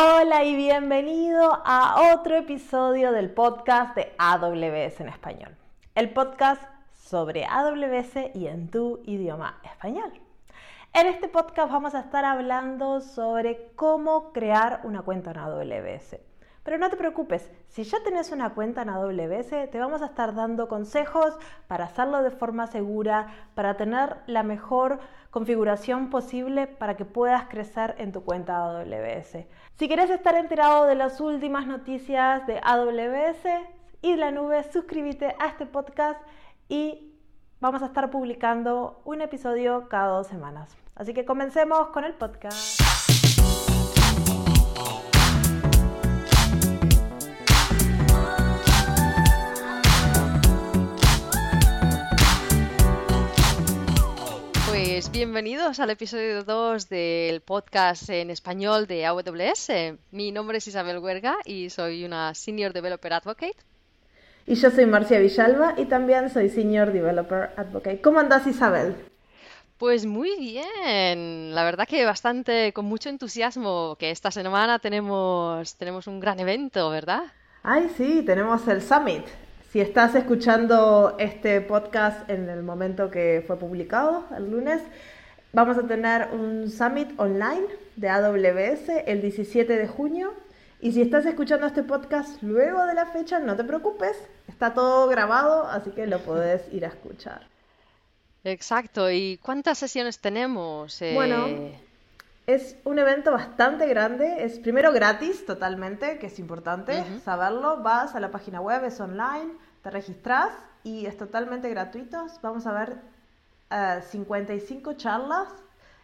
Hola y bienvenido a otro episodio del podcast de AWS en español. El podcast sobre AWS y en tu idioma español. En este podcast vamos a estar hablando sobre cómo crear una cuenta en AWS. Pero no te preocupes, si ya tenés una cuenta en AWS, te vamos a estar dando consejos para hacerlo de forma segura, para tener la mejor configuración posible para que puedas crecer en tu cuenta AWS. Si querés estar enterado de las últimas noticias de AWS y de la nube, suscríbete a este podcast y vamos a estar publicando un episodio cada dos semanas. Así que comencemos con el podcast. Pues bienvenidos al episodio 2 del podcast en español de AWS. Mi nombre es Isabel Huerga y soy una Senior Developer Advocate. Y yo soy Marcia Villalba y también soy Senior Developer Advocate. ¿Cómo andas Isabel? Pues muy bien, la verdad que bastante, con mucho entusiasmo, que esta semana tenemos, tenemos un gran evento, ¿verdad? Ay, sí, tenemos el Summit, si estás escuchando este podcast en el momento que fue publicado, el lunes, vamos a tener un summit online de AWS el 17 de junio. Y si estás escuchando este podcast luego de la fecha, no te preocupes, está todo grabado, así que lo podés ir a escuchar. Exacto, ¿y cuántas sesiones tenemos? Bueno, es un evento bastante grande, es primero gratis totalmente, que es importante saberlo. Vas a la página web, es online, te registras y es totalmente gratuito. Vamos a ver 55 eh, charlas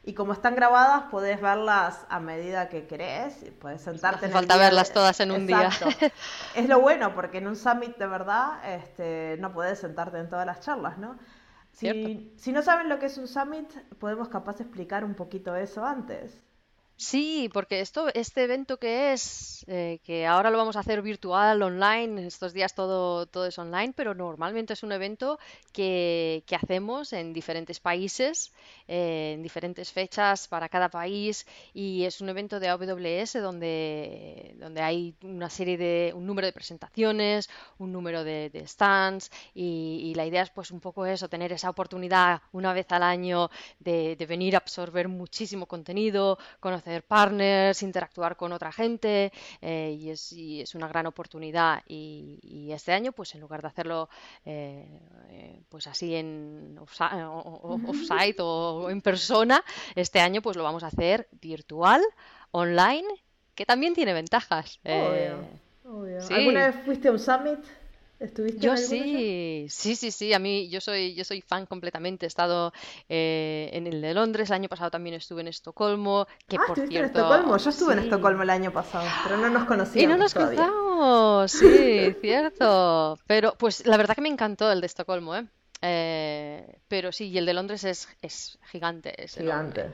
y como están grabadas podés verlas a medida que querés, puedes sentarte. No en falta verlas todas en un día. es lo bueno porque en un summit de verdad este, no puedes sentarte en todas las charlas, ¿no? Si, si, no saben lo que es un summit, podemos capaz explicar un poquito eso antes. Sí, porque esto, este evento que es, eh, que ahora lo vamos a hacer virtual, online, estos días todo, todo es online, pero normalmente es un evento que, hacemos en diferentes países, eh, en diferentes fechas para cada país, y es un evento de AWS donde, donde hay una serie de, un número de presentaciones, un número de, stands, y, la idea es pues un poco eso, tener esa oportunidad una vez al año de, de venir a absorber muchísimo contenido, conocer hacer partners, interactuar con otra gente eh, y, es, es, una gran oportunidad. Y, este año, pues en lugar de hacerlo eh, eh, pues así en offsite o, en persona, este año pues lo vamos a hacer virtual, online, que también tiene ventajas. ¿Alguna vez fuiste a un summit? Yo sí, sí, sí, sí. A mí yo soy, yo soy fan completamente. He estado eh, en el de Londres. El año pasado también estuve en Estocolmo. Que ah, por cierto, en Estocolmo. Yo estuve en Estocolmo el año pasado, pero no nos conocíamos. Y no nos cruzamos, sí, cierto. Pero pues la verdad que me encantó el de Estocolmo, ¿eh? eh pero sí, y el de Londres es, es gigante. Es gigante.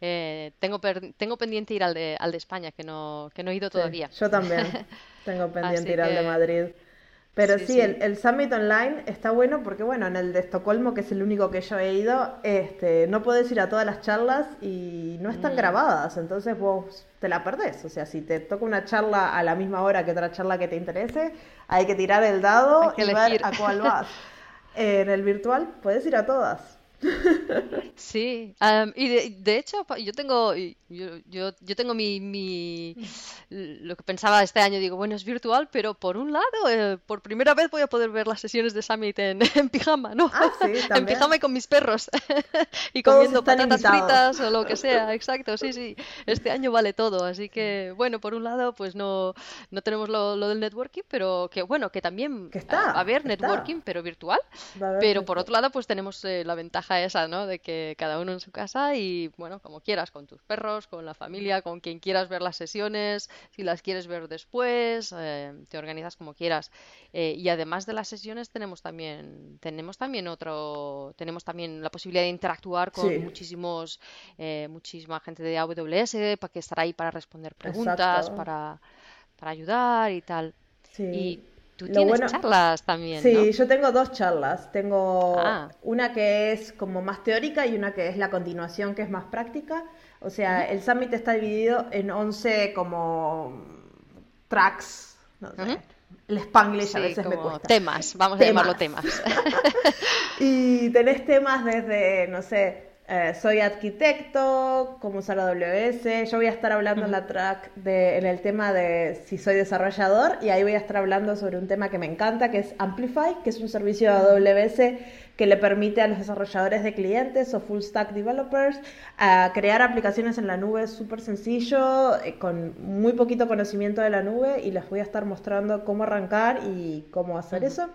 Eh, tengo, tengo pendiente ir al de, al de España, que no, que no he ido todavía. yo también. Tengo pendiente ir al de Madrid. Pero sí, El, Summit Online está bueno porque, bueno, en el de Estocolmo, que es el único que yo he ido, este, no puedes ir a todas las charlas y no están mm. grabadas, entonces vos te la perdés. O sea, si te toca una charla a la misma hora que otra charla que te interese, hay que tirar el dado y ver a cuál vas. en el virtual puedes ir a todas. Sí, y de, hecho yo tengo yo, yo, yo tengo mi, mi, lo que pensaba este año, digo, bueno, es virtual, pero por un lado, eh, por primera vez voy a poder ver las sesiones de Summit en, en pijama, ¿no? Ah, sí, en pijama y con mis perros y comiendo patatas fritas o lo que sea, exacto, sí, sí, este año vale todo, así que bueno, por un lado, pues no, no tenemos lo, lo del networking, pero que bueno, que también que está, a, ver networking, pero virtual, pero por otro lado, pues tenemos eh, la ventaja esa, ¿no? De que cada uno en su casa y, bueno, como quieras, con tus perros, con la familia, con quien quieras ver las sesiones, si las quieres ver después, eh, te organizas como quieras. Eh, y además de las sesiones tenemos también, tenemos también otro, tenemos también la posibilidad de interactuar con muchísimos, eh, muchísima gente de AWS, para que estará ahí para responder preguntas, para, para ayudar y tal. Sí. Tú tienes charlas también. Sí, yo tengo dos charlas. Tengo ah. una que es como más teórica y una que es la continuación, que es más práctica. O sea, el summit está dividido en 11 como tracks, no sé. El Spanglish a veces me cuesta. Temas, vamos a llamarlo temas. y tenés temas desde, no sé, eh, soy arquitecto, cómo usar AWS. Yo voy a estar hablando en la track de, en el tema de si soy desarrollador y ahí voy a estar hablando sobre un tema que me encanta, que es Amplify, que es un servicio de AWS que le permite a los desarrolladores de clientes o full stack developers a crear aplicaciones en la nube súper sencillo, eh, con muy poquito conocimiento de la nube y les voy a estar mostrando cómo arrancar y cómo hacer eso.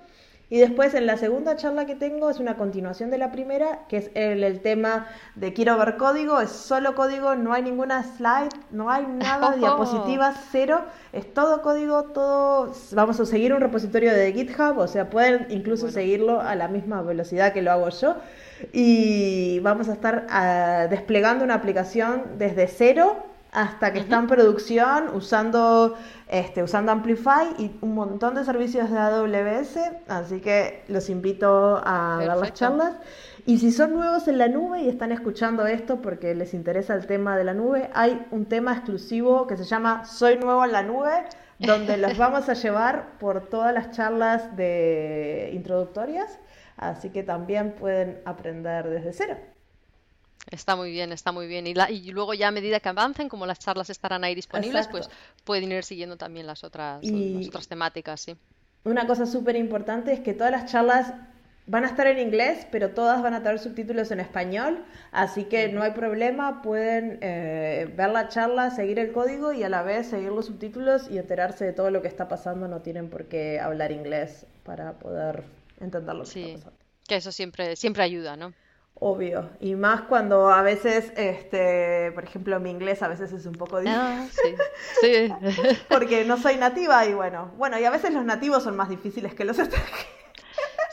Y después en la segunda charla que tengo es una continuación de la primera, que es el, tema de quiero ver código, es solo código, no hay ninguna slide, no hay nada, diapositivas, cero, es todo código, todo, vamos a seguir un repositorio de GitHub, o sea, pueden incluso seguirlo a la misma velocidad que lo hago yo. Y vamos a estar ah, desplegando una aplicación desde cero hasta que está en producción usando, este, usando Amplify y un montón de servicios de AWS, así que los invito a ver las charlas. Y si son nuevos en la nube y están escuchando esto porque les interesa el tema de la nube, hay un tema exclusivo que se llama Soy nuevo en la nube, donde los vamos a llevar por todas las charlas de introductorias, así que también pueden aprender desde cero. Está muy bien, está muy bien. Y, y, luego ya a medida que avancen, como las charlas estarán ahí disponibles, pues pueden ir siguiendo también las otras, las otras temáticas, sí. Una cosa súper importante es que todas las charlas van a estar en inglés, pero todas van a tener subtítulos en español, así que no hay problema, pueden eh, ver la charla, seguir el código y a la vez seguir los subtítulos y enterarse de todo lo que está pasando, no tienen por qué hablar inglés para poder entender lo que está pasando. Que eso siempre, siempre ayuda, ¿no? Obvio, y más cuando a veces, este, por ejemplo, mi inglés a veces es un poco ah, difícil. sí, sí. Porque no soy nativa y bueno, bueno, y a veces los nativos son más difíciles que los extranjeros.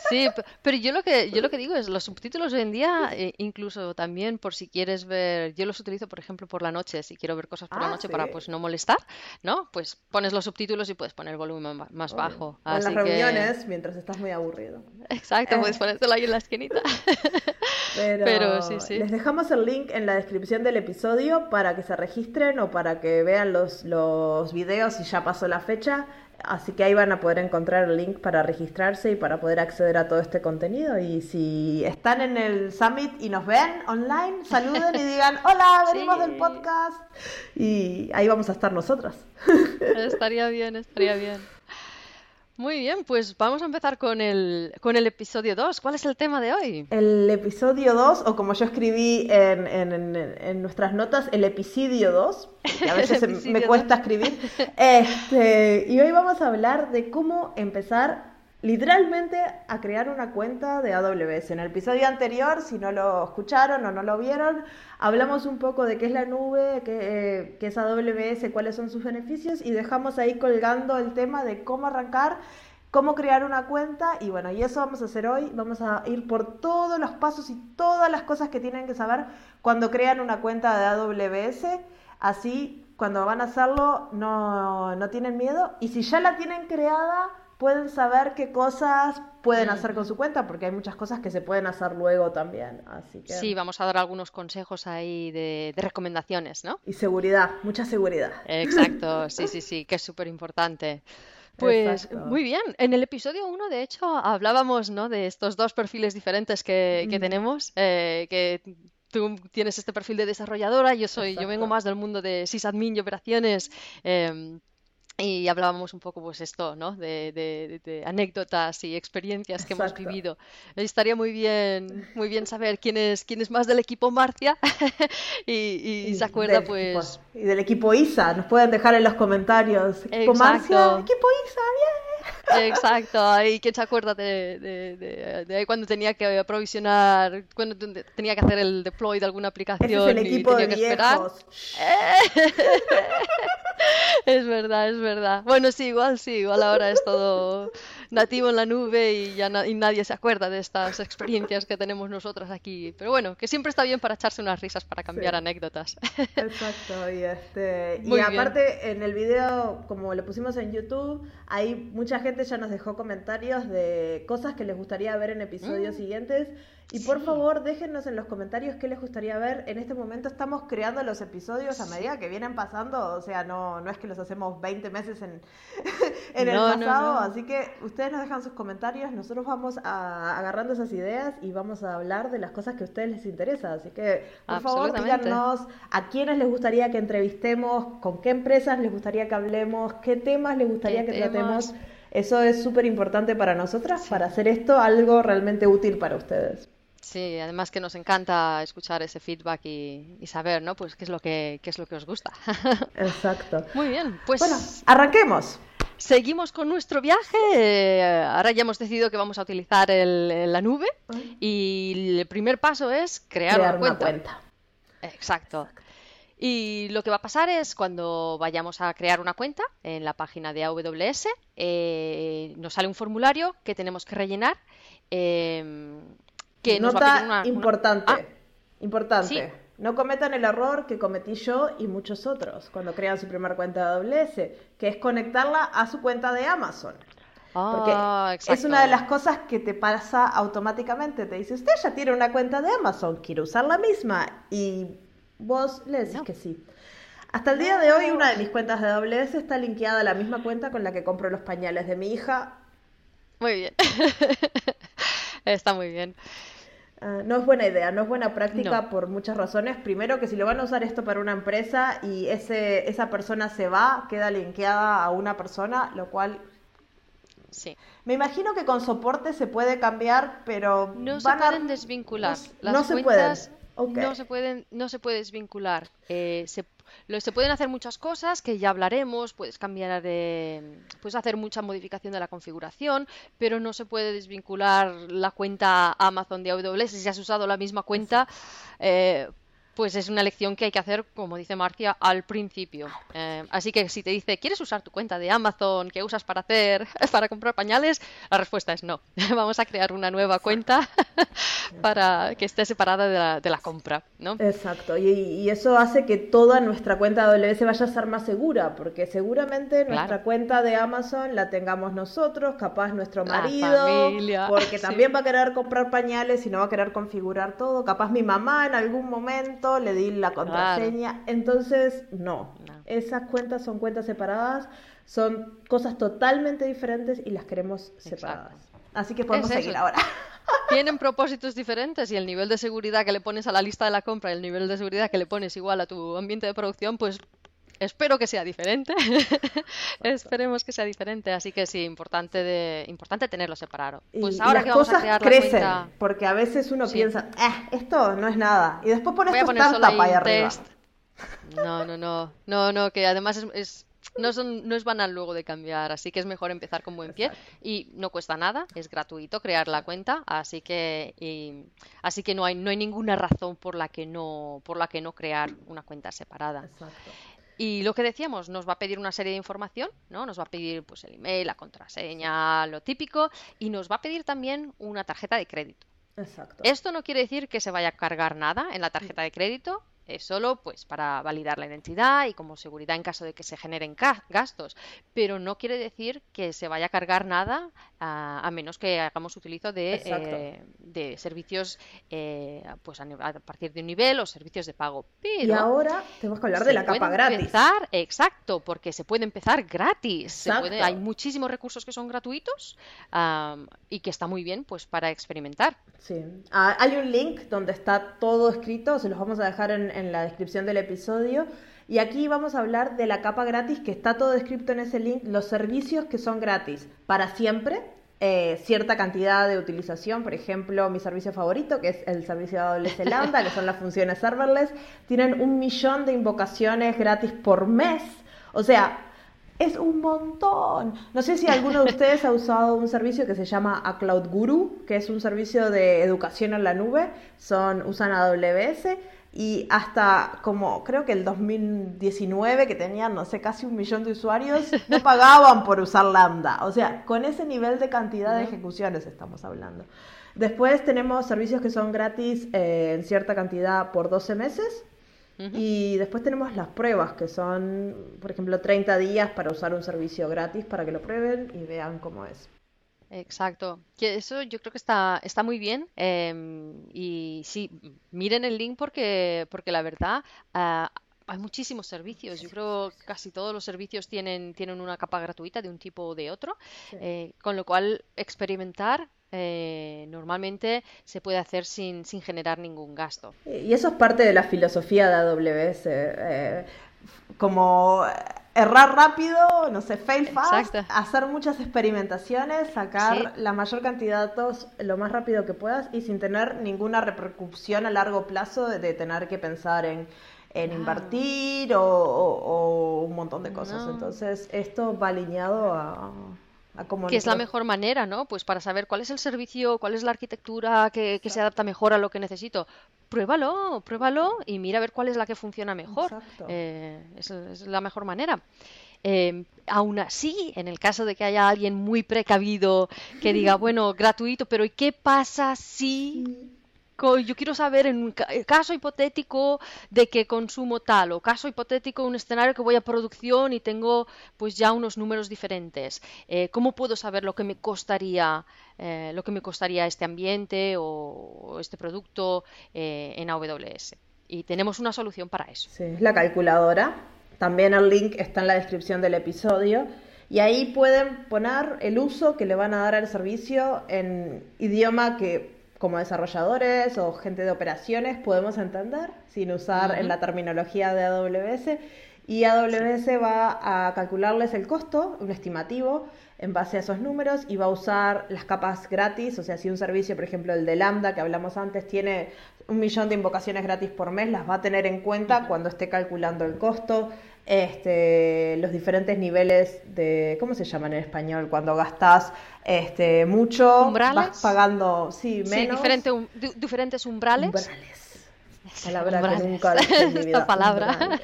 Sí, pero yo lo que yo lo que digo es los subtítulos hoy en día, eh, incluso también por si quieres ver, yo los utilizo por ejemplo por la noche, si quiero ver cosas por la ah, noche para pues no molestar, ¿no? Pues pones los subtítulos y puedes poner el volumen más bajo. en las reuniones mientras estás muy aburrido. Exacto, puedes eh. ponértelo ahí en la esquinita. Pero, sí, sí. les dejamos el link en la descripción del episodio para que se registren o para que vean los, los videos si ya pasó la fecha. Así que ahí van a poder encontrar el link para registrarse y para poder acceder a todo este contenido. Y si están en el summit y nos ven online, saluden y digan, hola, venimos del podcast. Y ahí vamos a estar nosotros. Estaría bien, estaría bien. Muy bien, pues vamos a empezar con el, con el episodio 2. ¿Cuál es el tema de hoy? El episodio 2, o como yo escribí en, en, en, nuestras notas, el episodio 2, que a veces me cuesta escribir. Este, y hoy vamos a hablar de cómo empezar literalmente a crear una cuenta de AWS. En el episodio anterior, si no lo escucharon o no lo vieron, hablamos un poco de qué es la nube, qué, qué, es AWS, cuáles son sus beneficios y dejamos ahí colgando el tema de cómo arrancar, cómo crear una cuenta y bueno, y eso vamos a hacer hoy. Vamos a ir por todos los pasos y todas las cosas que tienen que saber cuando crean una cuenta de AWS. Así, cuando van a hacerlo, no, no tienen miedo. Y si ya la tienen creada, pueden saber qué cosas pueden hacer con su cuenta, porque hay muchas cosas que se pueden hacer luego también. Así que... Sí, vamos a dar algunos consejos ahí de, recomendaciones, ¿no? Y seguridad, mucha seguridad. Exacto, sí, sí, sí, que es súper importante. Pues muy bien. En el episodio 1, de hecho, hablábamos ¿no? de estos dos perfiles diferentes que, que tenemos, eh, que tú tienes este perfil de desarrolladora, yo soy, yo vengo más del mundo de sysadmin y operaciones. Eh, y hablábamos un poco pues esto, ¿no? De, anécdotas y experiencias que hemos vivido. Estaría muy bien, muy bien saber quién es, quién es más del equipo Marcia y, se acuerda pues... y del equipo ISA, nos pueden dejar en los comentarios. Equipo Marcia, equipo ISA, bien. Exacto, y quién se acuerda de, de, cuando tenía que aprovisionar, cuando tenía que hacer el deploy de alguna aplicación es el equipo y tenía que esperar. es verdad, es verdad. Bueno, sí, igual sí, igual ahora es todo nativo en la nube y ya y nadie se acuerda de estas experiencias que tenemos nosotras aquí. Pero bueno, que siempre está bien para echarse unas risas, para cambiar anécdotas. Exacto, y, este, y aparte en el video, como lo pusimos en YouTube, hay mucha gente ya nos dejó comentarios de cosas que les gustaría ver en episodios mm. siguientes. Y por favor, déjennos en los comentarios qué les gustaría ver. En este momento estamos creando los episodios a medida que vienen pasando. O sea, no, no es que los hacemos 20 meses en, en el pasado. Así que ustedes nos dejan sus comentarios. Nosotros vamos a, agarrando esas ideas y vamos a hablar de las cosas que a ustedes les interesa. Así que, por favor, díganos a quiénes les gustaría que entrevistemos, con qué empresas les gustaría que hablemos, qué temas les gustaría que tratemos. Eso es súper importante para nosotras, para hacer esto algo realmente útil para ustedes. Sí, además que nos encanta escuchar ese feedback y, saber, ¿no? Pues qué es lo que qué es lo que os gusta. Exacto. Muy bien, pues bueno, arranquemos. Seguimos con nuestro viaje. Ahora ya hemos decidido que vamos a utilizar la nube y el primer paso es crear, una, cuenta. Exacto. Y lo que va a pasar es cuando vayamos a crear una cuenta en la página de AWS, eh, nos sale un formulario que tenemos que rellenar. Eh, Nota importante, ah. importante. No cometan el error que cometí yo y muchos otros cuando crean su primera cuenta de AWS, que es conectarla a su cuenta de Amazon. Porque ah, es una de las cosas que te pasa automáticamente. Te dice, usted ya tiene una cuenta de Amazon, quiere usar la misma. Y vos le decís que sí. Hasta el día de hoy, una de mis cuentas de AWS está linkeada a la misma cuenta con la que compro los pañales de mi hija. Muy bien. está muy bien. Ah, no es buena idea, no es buena práctica por muchas razones. Primero, que si lo van a usar esto para una empresa y ese, esa persona se va, queda linkeada a una persona, lo cual. Sí. Me imagino que con soporte se puede cambiar, pero. No se pueden desvincular. Las no se pueden. No se pueden, no se puede desvincular. Eh, se se pueden hacer muchas cosas que ya hablaremos, puedes cambiar de, puedes hacer mucha modificación de la configuración, pero no se puede desvincular la cuenta Amazon de AWS si has usado la misma cuenta. Eh, pues es una elección que hay que hacer, como dice Marcia, al principio. Eh, así que si te dice, ¿quieres usar tu cuenta de Amazon que usas para hacer, para comprar pañales? La respuesta es no. Vamos a crear una nueva cuenta para que esté separada de la, compra, ¿no? Exacto. Y, eso hace que toda nuestra cuenta de AWS vaya a ser más segura, porque seguramente nuestra cuenta de Amazon la tengamos nosotros, capaz nuestro marido, porque también va a querer comprar pañales y no va a querer configurar todo, capaz mi mamá en algún momento le di la contraseña. Entonces, no. Esas cuentas son cuentas separadas, son cosas totalmente diferentes y las queremos separadas. Así que podemos seguir ahora. Tienen propósitos diferentes y el nivel de seguridad que le pones a la lista de la compra y el nivel de seguridad que le pones igual a tu ambiente de producción, pues espero que sea diferente. Esperemos que sea diferente. Así que sí, importante de importante tenerlo separado. Pues ahora que vamos a crear crecen, la cuenta... porque a veces uno piensa, eh, esto no es nada. Y después pones tu startup ahí arriba. No, no, no, no, no, que además es, no, son, no es banal luego de cambiar, así que es mejor empezar con buen pie y no cuesta nada, es gratuito crear la cuenta, así que así que no hay no hay ninguna razón por la que no por la que no crear una cuenta separada. Exacto. Y lo que decíamos, nos va a pedir una serie de información, ¿no? Nos va a pedir pues el email, la contraseña, lo típico, y nos va a pedir también una tarjeta de crédito. Exacto. Esto no quiere decir que se vaya a cargar nada en la tarjeta de crédito, es solo pues para validar la identidad y como seguridad en caso de que se generen gastos, pero no quiere decir que se vaya a cargar nada a, menos que hagamos utilizo de, eh, de servicios eh, pues a, partir de un nivel o servicios de pago. Pero y ahora tenemos que hablar de la capa gratis. Empezar, exacto, porque se puede empezar gratis. hay muchísimos recursos que son gratuitos y que está muy bien pues para experimentar. Sí, ah, hay un link donde está todo escrito, se los vamos a dejar en, en la descripción del episodio. Y aquí vamos a hablar de la capa gratis, que está todo escrito en ese link, los servicios que son gratis para siempre, eh, cierta cantidad de utilización, por ejemplo, mi servicio favorito, que es el servicio de AWS Lambda, que son las funciones serverless, tienen un millón de invocaciones gratis por mes. O sea, es un montón. No sé si alguno de ustedes ha usado un servicio que se llama A Cloud Guru, que es un servicio de educación en la nube. Son, usan AWS y hasta como creo que el 2019 que tenían, no sé, casi un millón de usuarios, no pagaban por usar Lambda. O sea, con ese nivel de cantidad de ejecuciones estamos hablando. Después tenemos servicios que son gratis eh, en cierta cantidad por 12 meses. Y después tenemos las pruebas, que son, por ejemplo, 30 días para usar un servicio gratis para que lo prueben y vean cómo es. Exacto, que eso yo creo que está, está muy bien em, y sí, miren el link porque, porque la verdad ah, hay muchísimos servicios. Yo creo que casi todos los servicios tienen, tienen una capa gratuita de un tipo o de otro, eh, con lo cual experimentar eh, normalmente se puede hacer sin, sin generar ningún gasto. Y eso es parte de la filosofía de AWS. Eh, como errar rápido, no sé, fail fast, hacer muchas experimentaciones, sacar la mayor cantidad de datos lo más rápido que puedas y sin tener ninguna repercusión a largo plazo de, tener que pensar en, invertir o, un montón de cosas. Entonces, esto va alineado a, que es la mejor manera, ¿no? Pues para saber cuál es el servicio, cuál es la arquitectura que, se adapta mejor a lo que necesito. Pruébalo, pruébalo y mira a ver cuál es la que funciona mejor. Eh, es, la mejor manera. Eh, aún así, en el caso de que haya alguien muy precavido que diga, bueno, gratuito, pero ¿y qué pasa si yo quiero saber en un eh, caso hipotético de que consumo tal o caso hipotético un escenario que voy a producción y tengo pues ya unos números diferentes. Eh, ¿Cómo puedo saber lo que me costaría eh, lo que me costaría este ambiente o, este producto en AWS? Y tenemos una solución para eso. Sí, es la calculadora. También el link está en la descripción del episodio. Y ahí pueden poner el uso que le van a dar al servicio en idioma que como desarrolladores o gente de operaciones podemos entender sin usar en la terminología de AWS y AWS va a calcularles el costo, un estimativo, en base a esos números y va a usar las capas gratis, o sea, si un servicio, por ejemplo, el de Lambda que hablamos antes, tiene un millón de invocaciones gratis por mes, las va a tener en cuenta cuando esté calculando el costo, este, los diferentes niveles de, ¿cómo se llaman en español? Cuando gastas este, mucho, vas pagando, sí, menos. Sí, diferentes umbrales. Umbrales. Palabra que nunca en mi vida. Esta palabra.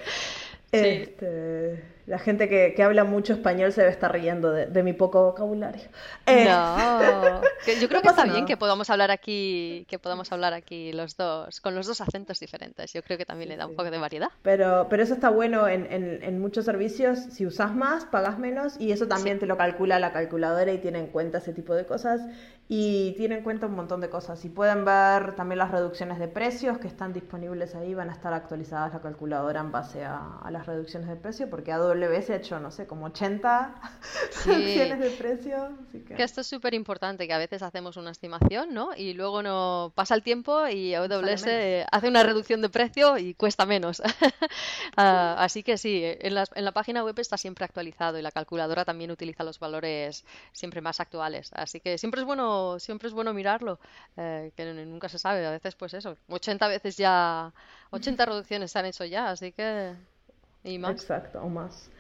Este, la gente que, que, habla mucho español se debe estar riendo de, mi poco vocabulario. Eh, no, yo creo que está bien que podamos hablar aquí, que podamos hablar aquí los dos, con los dos acentos diferentes. Yo creo que también le da un poco de variedad. Pero, pero eso está bueno en, en, muchos servicios. Si usas más, pagas menos y eso también te lo calcula la calculadora y tiene en cuenta ese tipo de cosas y tiene en cuenta un montón de cosas. Y pueden ver también las reducciones de precios que están disponibles ahí, van a estar actualizadas la calculadora en base a, a las reducciones de precio porque AWS ha hecho, no sé, como 80 reducciones de precio. que... esto es súper importante, que a veces hacemos una estimación, ¿no? Y luego no pasa el tiempo y AWS hace una reducción de precio y cuesta menos. Ah, así que sí, en la, en la página web está siempre actualizado y la calculadora también utiliza los valores siempre más actuales. Así que siempre es bueno, siempre es bueno mirarlo, eh, que nunca se sabe. A veces, pues eso, 80 veces ya, 80 reducciones se han hecho ya, así que y más. Exacto, o más.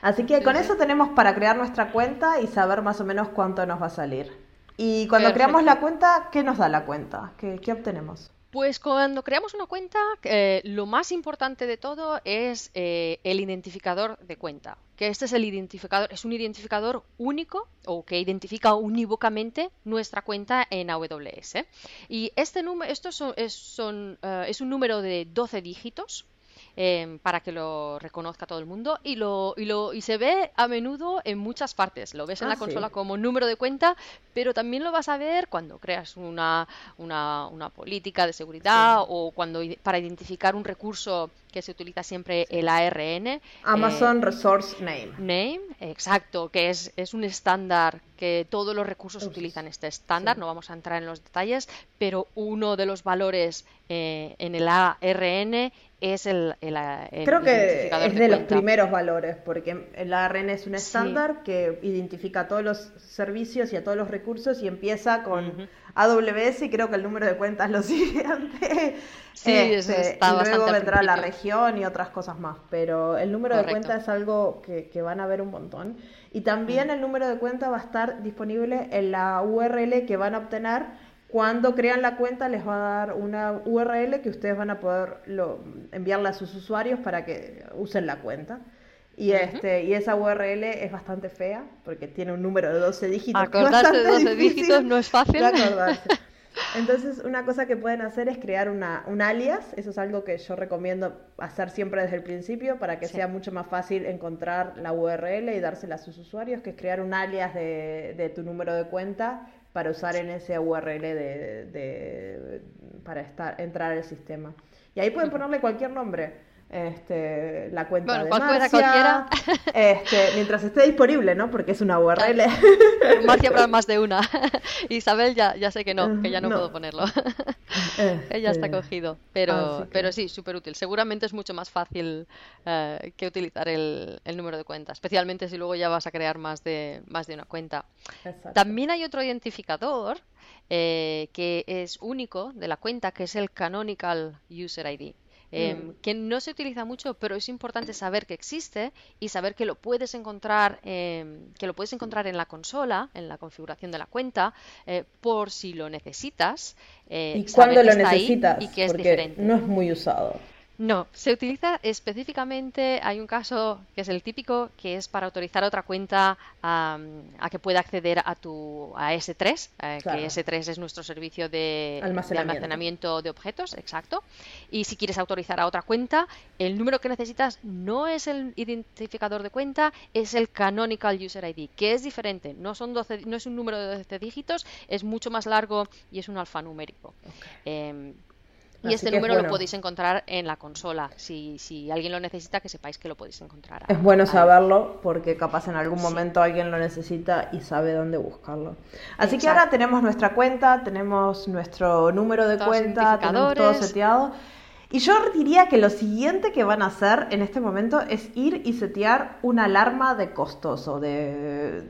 Así que con eso tenemos para crear nuestra cuenta y saber más o menos cuánto nos va a salir. Y cuando creamos la cuenta, ¿qué nos da la cuenta? ¿Qué, qué obtenemos? Pues cuando creamos una cuenta, eh, lo más importante de todo es eh, el identificador de cuenta. Que este es el identificador, es un identificador único o que identifica unívocamente nuestra cuenta en AWS. Y este número, esto es, son, eh, es un número de 12 dígitos Em, para que lo reconozca todo el mundo y lo, y lo y se ve a menudo en muchas partes. Lo ves en la ah, consola como número de cuenta, pero también lo vas a ver cuando creas una, una, una política de seguridad o cuando para identificar un recurso que se utiliza siempre el ARN. Amazon eh, Resource Name. Name, exacto, que es, es un estándar que todos los recursos utilizan este estándar, no vamos a entrar en los detalles, pero uno de los valores eh, en el ARN es el, Creo que es de, los primeros valores, porque el ARN es un estándar que identifica a todos los servicios y a todos los recursos y empieza con AWS y creo que el número de cuentas lo siguiente. Sí, este, y luego vendrá la región y otras cosas más, pero el número de cuentas es algo que, van a ver un montón. Y también el número de cuenta va a estar disponible en la URL que van a obtener Cuando crean la cuenta les va a dar una URL que ustedes van a poder lo, enviarle a sus usuarios para que usen la cuenta. Y, este, y esa URL es bastante fea porque tiene un número de 12 dígitos. Acordarse de 12 dígitos no es fácil. Entonces, una cosa que pueden hacer es crear una, un alias. Eso es algo que yo recomiendo hacer siempre desde el principio para que sea mucho más fácil encontrar la URL y dársela a sus usuarios, que es crear un alias de, de tu número de cuenta para usar en ese URL de, de, para estar, entrar al sistema. Y ahí pueden ponerle cualquier nombre este, la cuenta de Marcia, este, mientras esté disponible, ¿no? Porque es una URL. Marcia habrá más de una. Isabel ya, ya sé que no, que ya no, puedo ponerlo. Ella está este, cogido, pero, pero sí, súper útil. Seguramente es mucho más fácil eh, que utilizar el, el, número de cuenta, especialmente si luego ya vas a crear más de, más de una cuenta. También hay otro identificador eh, que es único de la cuenta, que es el Canonical User ID. Em, mm. que no se utiliza mucho, pero es importante saber que existe y saber que lo puedes encontrar, em, que lo puedes encontrar en la consola, en la configuración de la cuenta, eh, por si lo necesitas. Eh, y cuando lo necesitas, y que es diferente. no es muy usado. No, se utiliza específicamente, hay un caso que es el típico, que es para autorizar otra cuenta a, que pueda acceder a tu a S3, eh, que S3 es nuestro servicio de almacenamiento. de objetos, exacto. Y si quieres autorizar a otra cuenta, el número que necesitas no es el identificador de cuenta, es el Canonical User ID, que es diferente. No, son 12, no es un número de 12 dígitos, es mucho más largo y es un alfanumérico. Em, y este número lo podéis encontrar en la consola. Si, si alguien lo necesita, que sepáis que lo podéis encontrar. Es bueno saberlo porque capaz en algún momento alguien lo necesita y sabe dónde buscarlo. Así que ahora tenemos nuestra cuenta, tenemos nuestro número de cuenta, tenemos todo seteado. Y yo diría que lo siguiente que van a hacer en este momento es ir y setear una alarma de costos o de,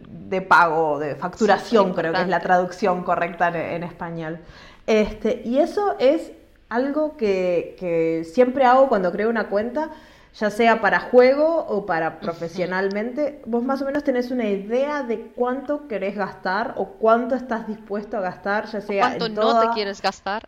pago, de facturación, creo que es la traducción correcta en, en español. Este, y eso es algo que, siempre hago cuando creo una cuenta, ya sea para juego o para profesionalmente, vos más o menos tenés una idea de cuánto querés gastar o cuánto estás dispuesto a gastar, ya sea... ¿Cuánto no te quieres gastar?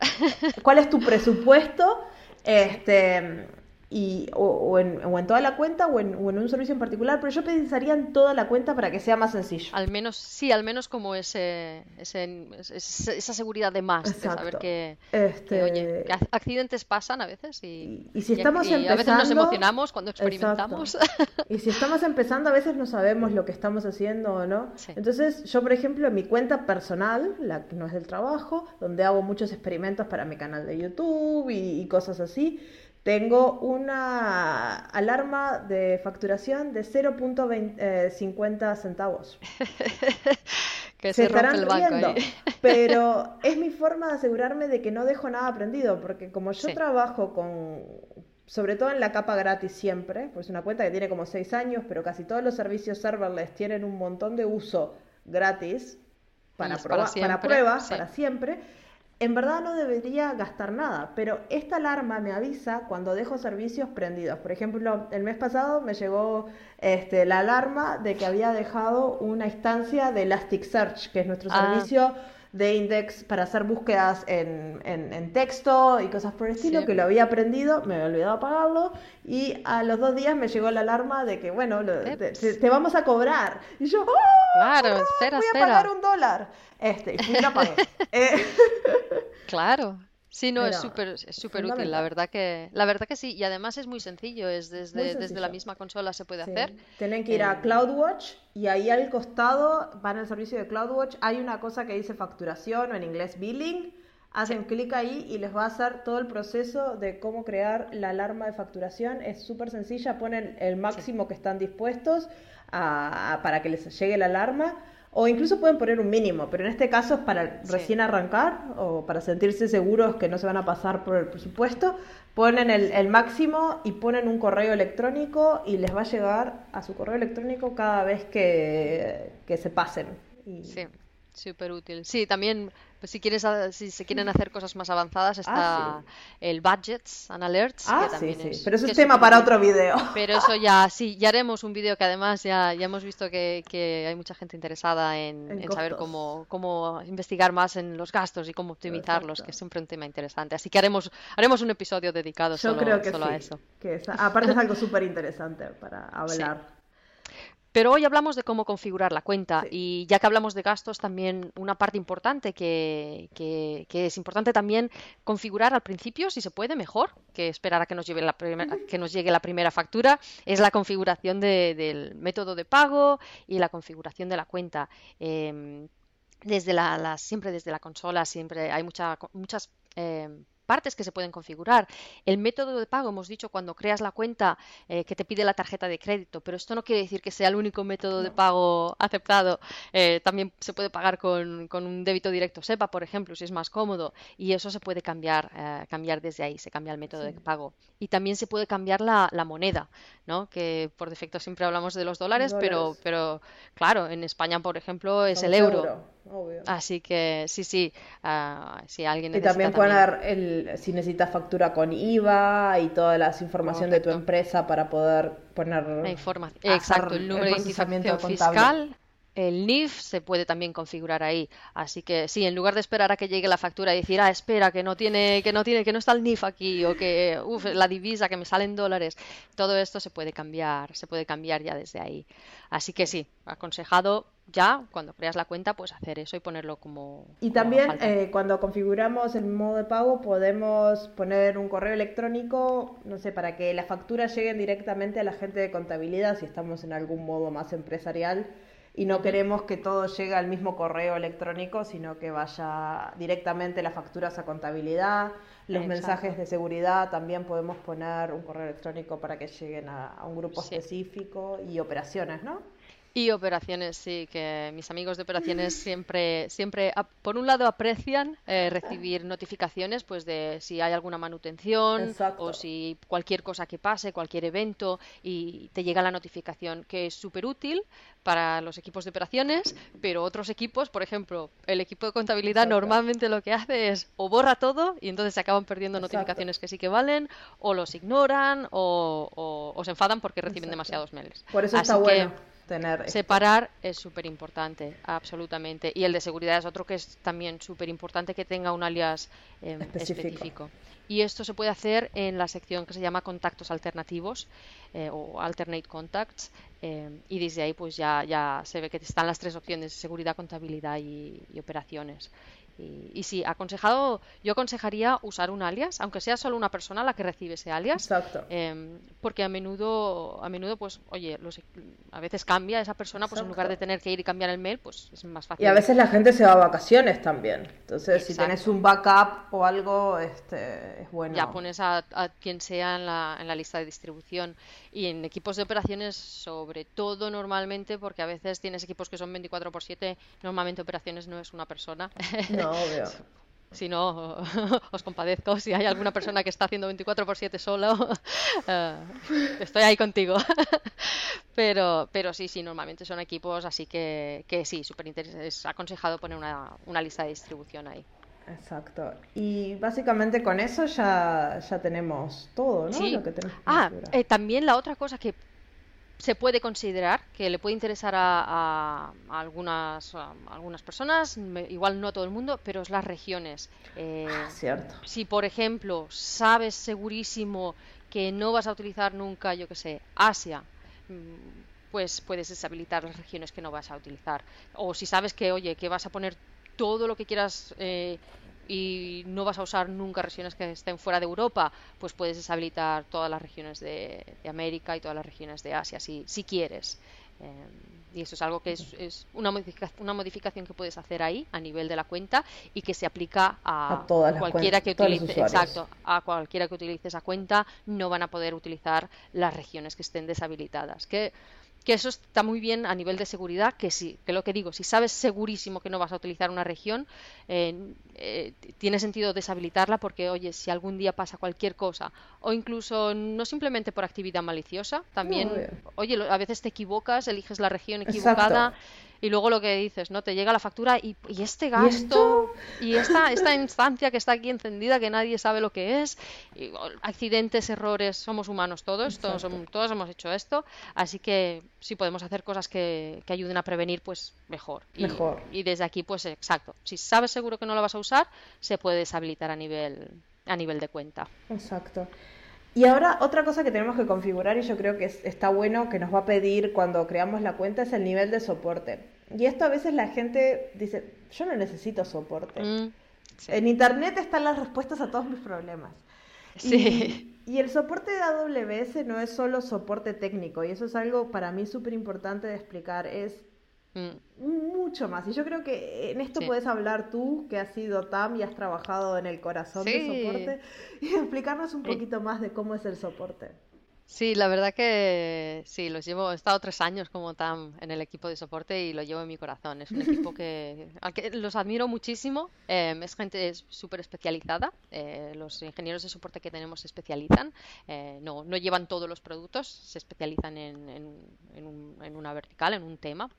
¿Cuál es tu presupuesto? Este, y, o, en, o, en, toda la cuenta o en, o en, un servicio en particular, pero yo pensaría en toda la cuenta para que sea más sencillo. Al menos, sí, al menos como ese, ese, esa seguridad de más, de saber que, este... oye, accidentes pasan a veces y, y, si estamos empezando, a veces nos emocionamos cuando experimentamos. Y si estamos empezando, a veces no sabemos lo que estamos haciendo o no. Entonces, yo, por ejemplo, en mi cuenta personal, la que no es del trabajo, donde hago muchos experimentos para mi canal de YouTube y cosas así, tengo una alarma de facturación de 0.50 eh, centavos. que se, estarán el riendo, pero es mi forma de asegurarme de que no dejo nada prendido, porque como yo trabajo con, sobre todo en la capa gratis siempre, pues es una cuenta que tiene como 6 años, pero casi todos los servicios serverless tienen un montón de uso gratis para, para, para pruebas, para siempre en verdad no debería gastar nada, pero esta alarma me avisa cuando dejo servicios prendidos. Por ejemplo, el mes pasado me llegó este, la alarma de que había dejado una instancia de Elasticsearch, que es nuestro ah. servicio de index para hacer búsquedas en, en, texto y cosas por el estilo, que lo había aprendido, me había olvidado apagarlo y a los dos días me llegó la alarma de que, bueno, te, vamos a cobrar. Y yo, ¡oh! Claro, espera, voy a pagar un dólar. Este, y lo pagué. Eh, claro. Sí, no, es súper es súper útil, la verdad que la verdad que sí, y además es muy sencillo, es desde, desde la misma consola se puede hacer. Tienen que ir a eh, CloudWatch y ahí al costado, van al servicio de CloudWatch, hay una cosa que dice facturación o en inglés billing, hacen clic ahí y les va a hacer todo el proceso de cómo crear la alarma de facturación, es súper sencilla, ponen el máximo que están dispuestos para que les llegue la alarma o incluso pueden poner un mínimo, pero en este caso es para recién arrancar o para sentirse seguros que no se van a pasar por el presupuesto. Ponen el, máximo y ponen un correo electrónico y les va a llegar a su correo electrónico cada vez que, se pasen. Sí. Súper útil. Sí, también pues si quieres si se quieren hacer cosas más avanzadas Ah, está el Budgets and Alerts, Ah, que sí, también sí. es, Pero eso es tema para útil. otro video. Pero eso ya, sí, ya haremos un vídeo que además ya, ya hemos visto que, que hay mucha gente interesada en, En en saber cómo, cómo investigar más en los gastos y cómo optimizarlos, que es siempre un tema interesante. Así que haremos, haremos un episodio dedicado Yo solo, creo que solo a eso. Que es- aparte es algo súper interesante para hablar. Pero hoy hablamos de cómo configurar la cuenta Sí. y ya que hablamos de gastos, también una parte importante que, que- que es importante también configurar al principio, si se puede, mejor que esperar a que nos, lleve la primer- a que nos llegue la primera factura, es la configuración de- del método de pago y la configuración de la cuenta. Em, desde la, la- siempre desde la consola, siempre hay mucha- muchas em, partes que se pueden configurar. El método de pago, hemos dicho cuando creas la cuenta eh, que te pide la tarjeta de crédito, pero esto no quiere decir que sea el único método de pago aceptado. Eh, también se puede pagar con, con un débito directo SEPA, por ejemplo, si es más cómodo, y eso se puede cambiar, eh, cambiar desde ahí, se cambia el método de pago. Y también se puede cambiar la, la moneda, ¿no? Que por defecto siempre hablamos de los dólares, pero, Dólares. pero claro, en España, por ejemplo, es el euro, obvio. Así que sí, sí, ah, si alguien Y necesita también también. poner el, si necesitas factura con IVA y toda la información de tu empresa para poder poner, La informa- hacer Exacto, el número de identificación contable. fiscal, el NIF se puede también configurar ahí. Así que sí, en lugar de esperar a que llegue la factura y decir, ah, espera, que no tiene, que no tiene, que no está el NIF aquí, o que, uff, la divisa, que me salen dólares, todo esto se puede cambiar, se puede cambiar ya desde ahí. Así que sí, aconsejado ya, cuando creas la cuenta, pues hacer eso y ponerlo como, Y como también eh, cuando configuramos el modo de pago podemos poner un correo electrónico, no sé, para que las facturas lleguen directamente a la gente de contabilidad si estamos en algún modo más empresarial y no queremos que todo llegue al mismo correo electrónico, sino que vaya directamente las facturas a contabilidad, los mensajes de seguridad, también podemos poner un correo electrónico para que lleguen a, a un grupo Sí. específico y operaciones, ¿no? Y operaciones, sí, que mis amigos de operaciones siempre, siempre, por un lado aprecian eh, recibir notificaciones, pues de si hay alguna manutención o si cualquier cosa que pase, cualquier evento y te llega la notificación, que es súper útil para los equipos de operaciones, pero otros equipos, por ejemplo, el equipo de contabilidad Exacto. normalmente lo que hace es o borra todo y entonces se acaban perdiendo Exacto. notificaciones que sí que valen, o los ignoran o, o- o se enfadan porque reciben demasiados mails. Por eso está Así que esto. Separar es súper importante, absolutamente. Y el de seguridad es otro que es también súper importante que tenga un alias em, Específico. específico. Y esto se puede hacer en la sección que se llama contactos alternativos eh, o alternate contacts. em, y desde ahí pues ya, ya se ve que están las tres opciones, seguridad, contabilidad y, y operaciones. Y, y sí, aconsejado, yo aconsejaría usar un alias, aunque sea solo una persona la que recibe ese alias, Exacto. Em, porque a menudo, a menudo, pues, oye, los, a veces cambia esa persona, pues en lugar de tener que ir y cambiar el mail, pues es más Y fácil. a veces la gente se va a vacaciones también. Entonces, si Exacto. un backup o algo, este, es Ya bueno. pones a, a quien sea en la, en la lista de distribución. Y en equipos de operaciones, sobre todo normalmente, porque a veces tienes equipos que son 24 por 7, normalmente operaciones no es una persona. No, obvio. Si no, os compadezco. Si hay alguna persona que está haciendo 24 por 7 solo, eh, estoy ahí contigo. Pero, pero sí, sí, normalmente son equipos, así que, que sí, súper es aconsejado poner una, una lista de distribución ahí. Exacto. Y básicamente con eso ya, ya tenemos todo, ¿no? Sí. Lo que tenemos que Ah, eh, también la otra cosa que se puede considerar, que le puede interesar a, a- a algunas, a algunas personas, igual no a todo el mundo, pero es las regiones. Eh, Ah, cierto. si, por ejemplo, sabes segurísimo que no vas a utilizar nunca, yo qué sé, Asia, mm, pues puedes deshabilitar las regiones que no vas a utilizar. O si sabes que, oye, que vas a poner todo lo que quieras eh, y no vas a usar nunca regiones que estén fuera de Europa, pues puedes deshabilitar todas las regiones de, de América y todas las regiones de Asia, si, si quieres. Eh, y eso es algo que es, es una, modifica- una modificación que puedes hacer ahí a nivel de la cuenta y que se aplica a, A todas las cualquiera que utilice, exacto, a cualquiera que utilice esa cuenta no van a poder utilizar las regiones que estén deshabilitadas. Que, que eso está muy bien a nivel de seguridad, que sí, que lo que digo, si sabes segurísimo que no vas a utilizar una región, eh, eh, tiene sentido deshabilitarla porque, oye, si algún día pasa cualquier cosa, o incluso no simplemente por actividad maliciosa, también, oye, a veces te equivocas, eliges la región Exacto. Y luego lo que dices, ¿no? Te llega la factura y, este gasto y, esta, esta instancia que está aquí encendida que nadie sabe lo que es, accidentes, errores, somos humanos todos, todos, todos hemos hecho esto, así que si podemos hacer cosas que, que ayuden a prevenir, pues mejor. mejor. Y desde aquí, pues exacto, si sabes seguro que no lo vas a usar, se puede deshabilitar a nivel, a nivel de cuenta. Exacto. Y ahora otra cosa que tenemos que configurar y yo creo que está bueno que nos va a pedir cuando creamos la cuenta es el nivel de soporte. Y esto a veces la gente dice, yo no necesito soporte. Mm, en Internet están las respuestas a todos mis problemas. Sí. Y, y, el soporte de AWS no es solo soporte técnico y eso es algo para mí súper importante de explicar. Es Mm. Mucho más. Y yo creo que en esto puedes hablar tú, que has sido TAM y has trabajado en el corazón del soporte, y explicarnos un poquito más de cómo es el soporte. Sí, la verdad que sí, los llevo, he estado tres años como TAM en el equipo de soporte y lo llevo en mi corazón. Es un equipo que, al que los admiro muchísimo. Em, es gente súper especializada. Eh, los ingenieros de soporte que tenemos se especializan. Eh, no, no llevan todos los productos, se especializan en, en, en una vertical, en un tema.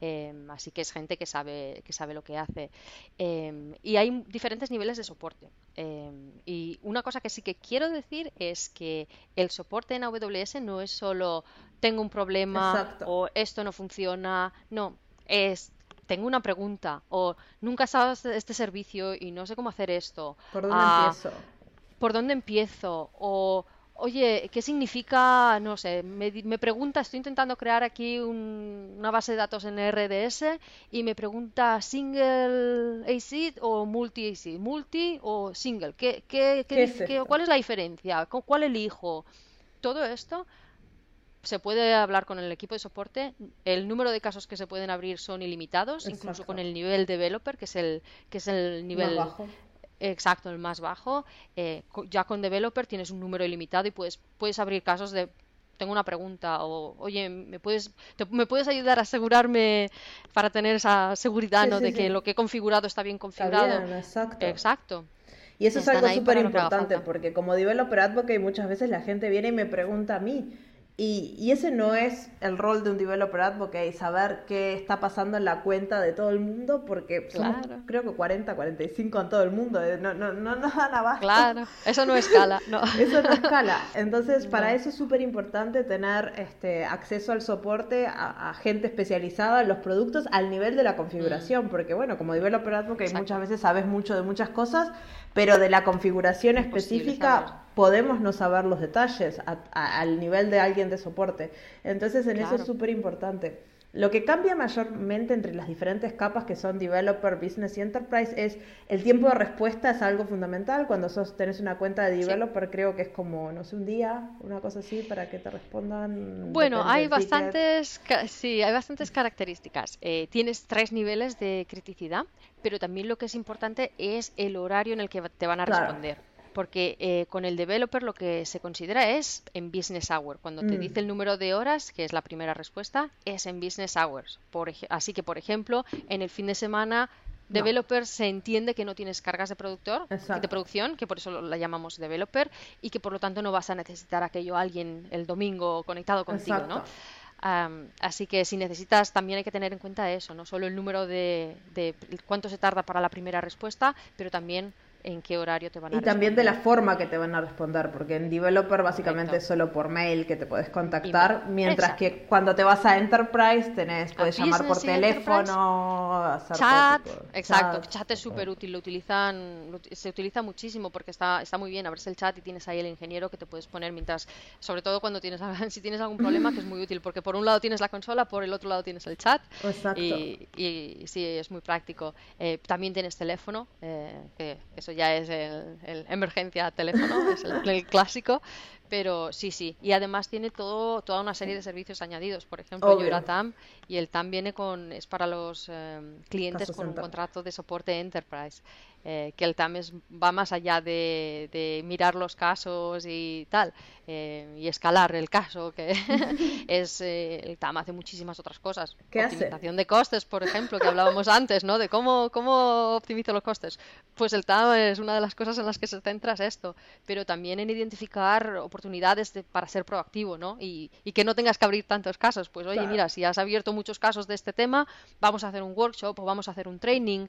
Em, así que es gente que sabe, que sabe lo que hace. Em, y hay diferentes niveles de soporte. Em, y una cosa que sí que quiero decir es que el soporte en AWS no es solo tengo un problema o esto no funciona. No, es tengo una pregunta o nunca sabes este servicio y no sé cómo hacer esto. ¿Por dónde ah, empiezo? ¿Por dónde empiezo? O oye, ¿qué significa? No sé, me, pregunta, estoy intentando crear aquí una base de datos en RDS y me pregunta single ACID o multi ACID, multi o single, ¿qué, qué, qué, cuál es la diferencia? ¿Cuál elijo? Todo esto se puede hablar con el equipo de soporte. El número de casos que se pueden abrir son ilimitados, incluso con el nivel developer, que es el, que es el nivel Exacto, el más bajo. Eh, ya con developer tienes un número ilimitado y puedes, puedes abrir casos de tengo una pregunta o oye, ¿me puedes, ¿me puedes ayudar a asegurarme para tener esa seguridad ¿no? de que lo que he configurado está bien configurado? exacto. exacto. Y eso es algo súper importante porque como developer advocate muchas veces la gente viene y me pregunta a mí, y, ese no es el rol de un developer advocate, saber qué está pasando en la cuenta de todo el mundo, porque creo que 40, 45 en todo el mundo, eh, no, no, no nos dan abasto. Claro, eso no escala, no. Eso no escala. Entonces, para eso es súper importante tener este, acceso al soporte a, gente especializada en los productos al nivel de la configuración, mm. porque bueno, como developer advocate muchas veces sabes mucho de muchas cosas, pero de la configuración específica podemos no saber los detalles al nivel de alguien de soporte. Entonces en eso es súper importante. Lo que cambia mayormente entre las diferentes capas que son Developer, Business y Enterprise es el tiempo de respuesta es algo fundamental. Cuando sos, tenés una cuenta de Developer creo que es como, no sé, un día, una cosa así, para que te respondan. Bueno, hay bastantes, sí, hay bastantes características. Eh, tienes tres niveles de criticidad, pero también lo que es importante es el horario en el que te van a responder porque eh, con el developer lo que se considera es en business hour. Cuando te mm. dice el número de horas, que es la primera respuesta, es en business hours. Por así que, por ejemplo, en el fin de semana Developer se entiende que no tienes cargas de productor, de producción, que por eso la llamamos developer, y que por lo tanto no vas a necesitar aquello alguien el domingo conectado contigo, ¿no? así que si necesitas, también hay que tener en cuenta eso, no solo el número de, de cuánto se tarda para la primera respuesta, pero también en qué horario te van a Y también de la forma que te van a responder, porque en developer básicamente es solo por mail que te puedes contactar, mientras que cuando te vas a enterprise tenés, puedes llamar por teléfono, hacer chat, exacto, chat, es súper útil, lo utilizan, se utiliza muchísimo porque está, está muy bien, abres el chat y tienes ahí el ingeniero que te puedes poner mientras, sobre todo cuando tienes, si tienes algún problema, que es muy útil, porque por un lado tienes la consola, por el otro lado tienes el chat, exacto. Y, y, sí, es muy práctico. Eh, también tienes teléfono, eh, que eso ya es el, emergencia teléfono, es el, clásico, pero sí, sí. Y además tiene todo, toda una serie de servicios añadidos. Por ejemplo, yo era TAM y el TAM viene con, es para los em, clientes con un contrato de soporte Enterprise. Eh, que el TAM va más allá de, mirar los casos y tal, eh, y escalar el caso, que es eh, el TAM hace muchísimas otras cosas. ¿Qué Optimización de costes, por ejemplo, que hablábamos antes, ¿no? De cómo, cómo optimizo los costes. Pues el TAM es una de las cosas en las que se centra esto, pero también en identificar oportunidades para ser proactivo, ¿no? Y, que no tengas que abrir tantos casos. Pues oye, mira, si has abierto muchos casos de este tema, vamos a hacer un workshop o vamos a hacer un training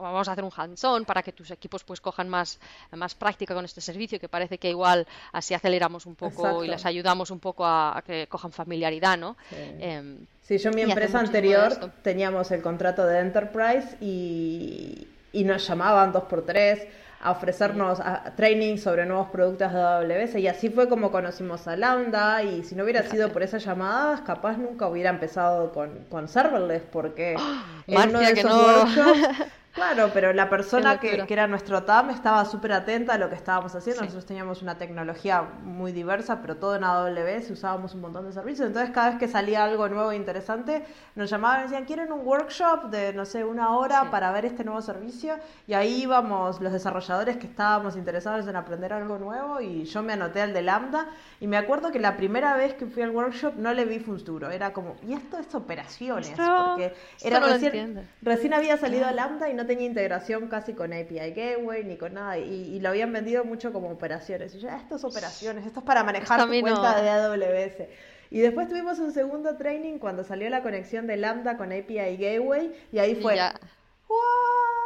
vamos a hacer un hands-on para que tus equipos pues cojan más, más práctica con este servicio, que parece que igual así aceleramos un poco y les ayudamos un poco a, que cojan familiaridad, ¿no? Sí. Em, yo en mi empresa anterior teníamos el contrato de Enterprise y, y nos llamaban dos por tres a ofrecernos a, training sobre nuevos productos de AWS y así fue como conocimos a Lambda y si no hubiera sido por esas llamadas capaz nunca hubiera empezado con, con serverless porque en uno de esos workshops Claro, pero la persona que, que, era nuestro TAM estaba súper atenta a lo que estábamos haciendo. Nosotros teníamos una tecnología muy diversa, pero todo en AWS, usábamos un montón de servicios. Entonces, cada vez que salía algo nuevo e interesante, nos llamaban y decían, ¿quieren un workshop de, no sé, una hora para ver este nuevo servicio? Y ahí íbamos los desarrolladores que estábamos interesados en aprender algo nuevo y yo me anoté al de Lambda. Y me acuerdo que la primera vez que fui al workshop no le vi futuro. Era como, ¿y esto es operaciones? porque era recién, recién había salido a Lambda y no tenía integración casi con API Gateway ni con nada. Y, lo habían vendido mucho como operaciones. Y yo, ah, esto es operaciones, esto es para manejar tu cuenta de AWS. Y después tuvimos un segundo training cuando salió la conexión de Lambda con API Gateway y ahí fue...